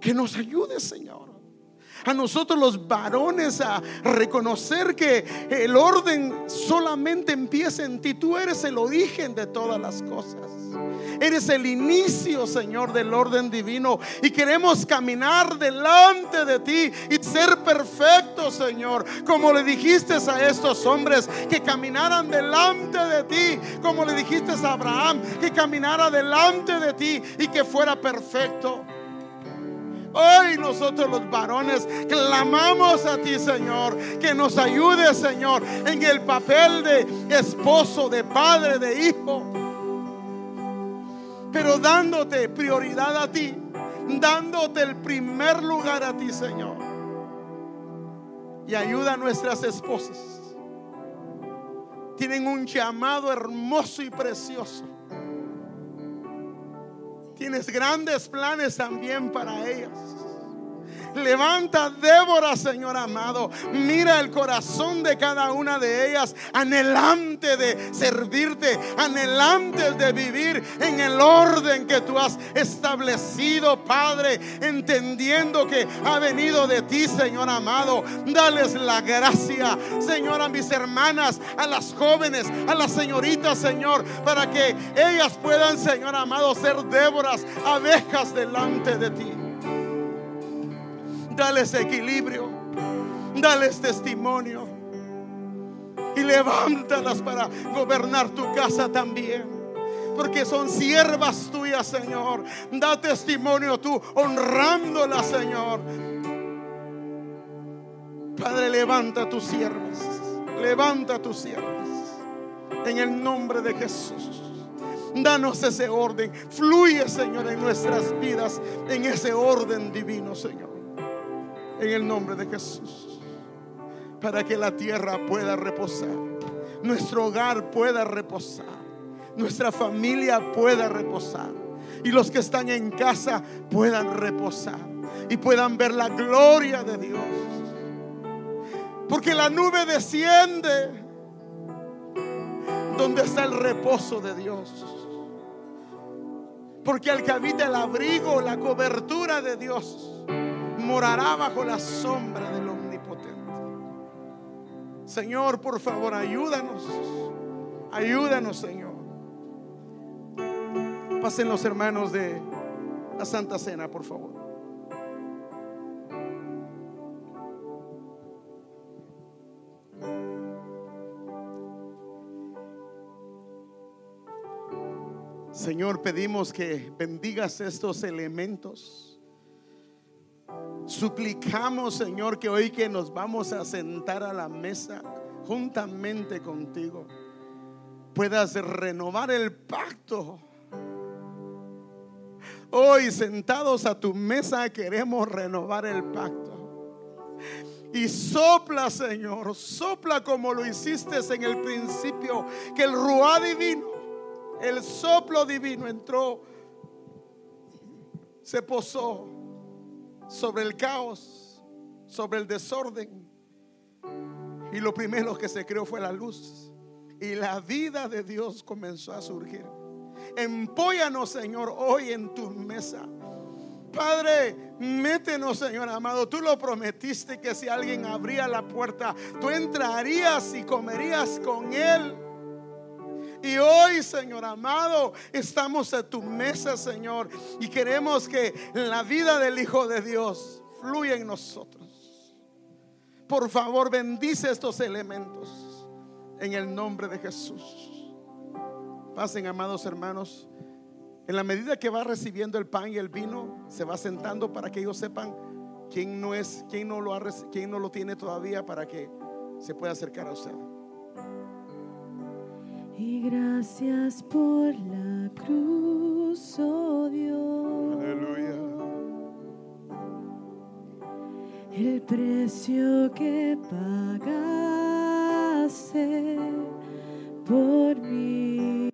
que nos ayudes, Señor a nosotros los varones a reconocer que el orden solamente empieza en ti. Tú eres el origen de todas las cosas. Eres el inicio, Señor, del orden divino. Y queremos caminar delante de ti y ser perfectos, Señor. Como le dijiste a estos hombres que caminaran delante de ti. Como le dijiste a Abraham que caminara delante de ti y que fuera perfecto. Hoy nosotros los varones clamamos a ti, Señor, que nos ayude, Señor, en el papel de esposo, de padre, de hijo. Pero dándote prioridad a ti, dándote el primer lugar a ti, Señor. Y ayuda a nuestras esposas. Tienen un llamado hermoso y precioso Tienes grandes planes también para ellas. Levanta Débora, Señor amado. Mira el corazón de cada una de ellas, anhelante de servirte, anhelante de vivir en el orden que tú has establecido, Padre, entendiendo que ha venido de ti, Señor amado. Dales la gracia, Señor, a mis hermanas, a las jóvenes, a las señoritas, Señor, para que ellas puedan, Señor amado, ser Déboras, abejas delante de ti. Dales equilibrio. Dales testimonio. Y levántalas para gobernar tu casa también. Porque son siervas tuyas, Señor. Da testimonio tú, honrándolas, Señor. Padre, levanta tus siervas. Levanta tus siervas. En el nombre de Jesús. Danos ese orden. Fluye, Señor, en nuestras vidas. En ese orden divino, Señor en el nombre de Jesús. Para que la tierra pueda reposar, nuestro hogar pueda reposar, nuestra familia pueda reposar y los que están en casa puedan reposar y puedan ver la gloria de Dios. Porque la nube desciende donde está el reposo de Dios. Porque el que habita el abrigo, la cobertura de Dios, morará bajo la sombra del Omnipotente. Señor, por favor, ayúdanos. Ayúdanos, Señor. Pasen los hermanos de la Santa Cena, por favor. Señor, pedimos que bendigas estos elementos. Suplicamos, Señor, que hoy que nos vamos a sentar a la mesa juntamente contigo, puedas renovar el pacto. Hoy sentados a tu mesa queremos renovar el pacto. Y sopla, Señor, sopla como lo hiciste en el principio, que el ruá divino el soplo divino entró, se posó sobre el caos, sobre el desorden. Y lo primero que se creó fue la luz. Y la vida de Dios comenzó a surgir. Empóyanos, Señor, hoy en tu mesa. Padre, métenos, Señor amado. Tú lo prometiste que si alguien abría la puerta, tú entrarías y comerías con él. Y hoy, Señor amado, estamos a tu mesa, Señor, y queremos que la vida del Hijo de Dios fluya en nosotros. Por favor, bendice estos elementos en el nombre de Jesús. Pasen, amados hermanos. En la medida que va recibiendo el pan y el vino, se va sentando para que ellos sepan quién no es, quién no lo ha, quién no lo tiene todavía para que se pueda acercar a usted. Y gracias por la cruz, oh Dios. Aleluya. El precio que pagaste por mí.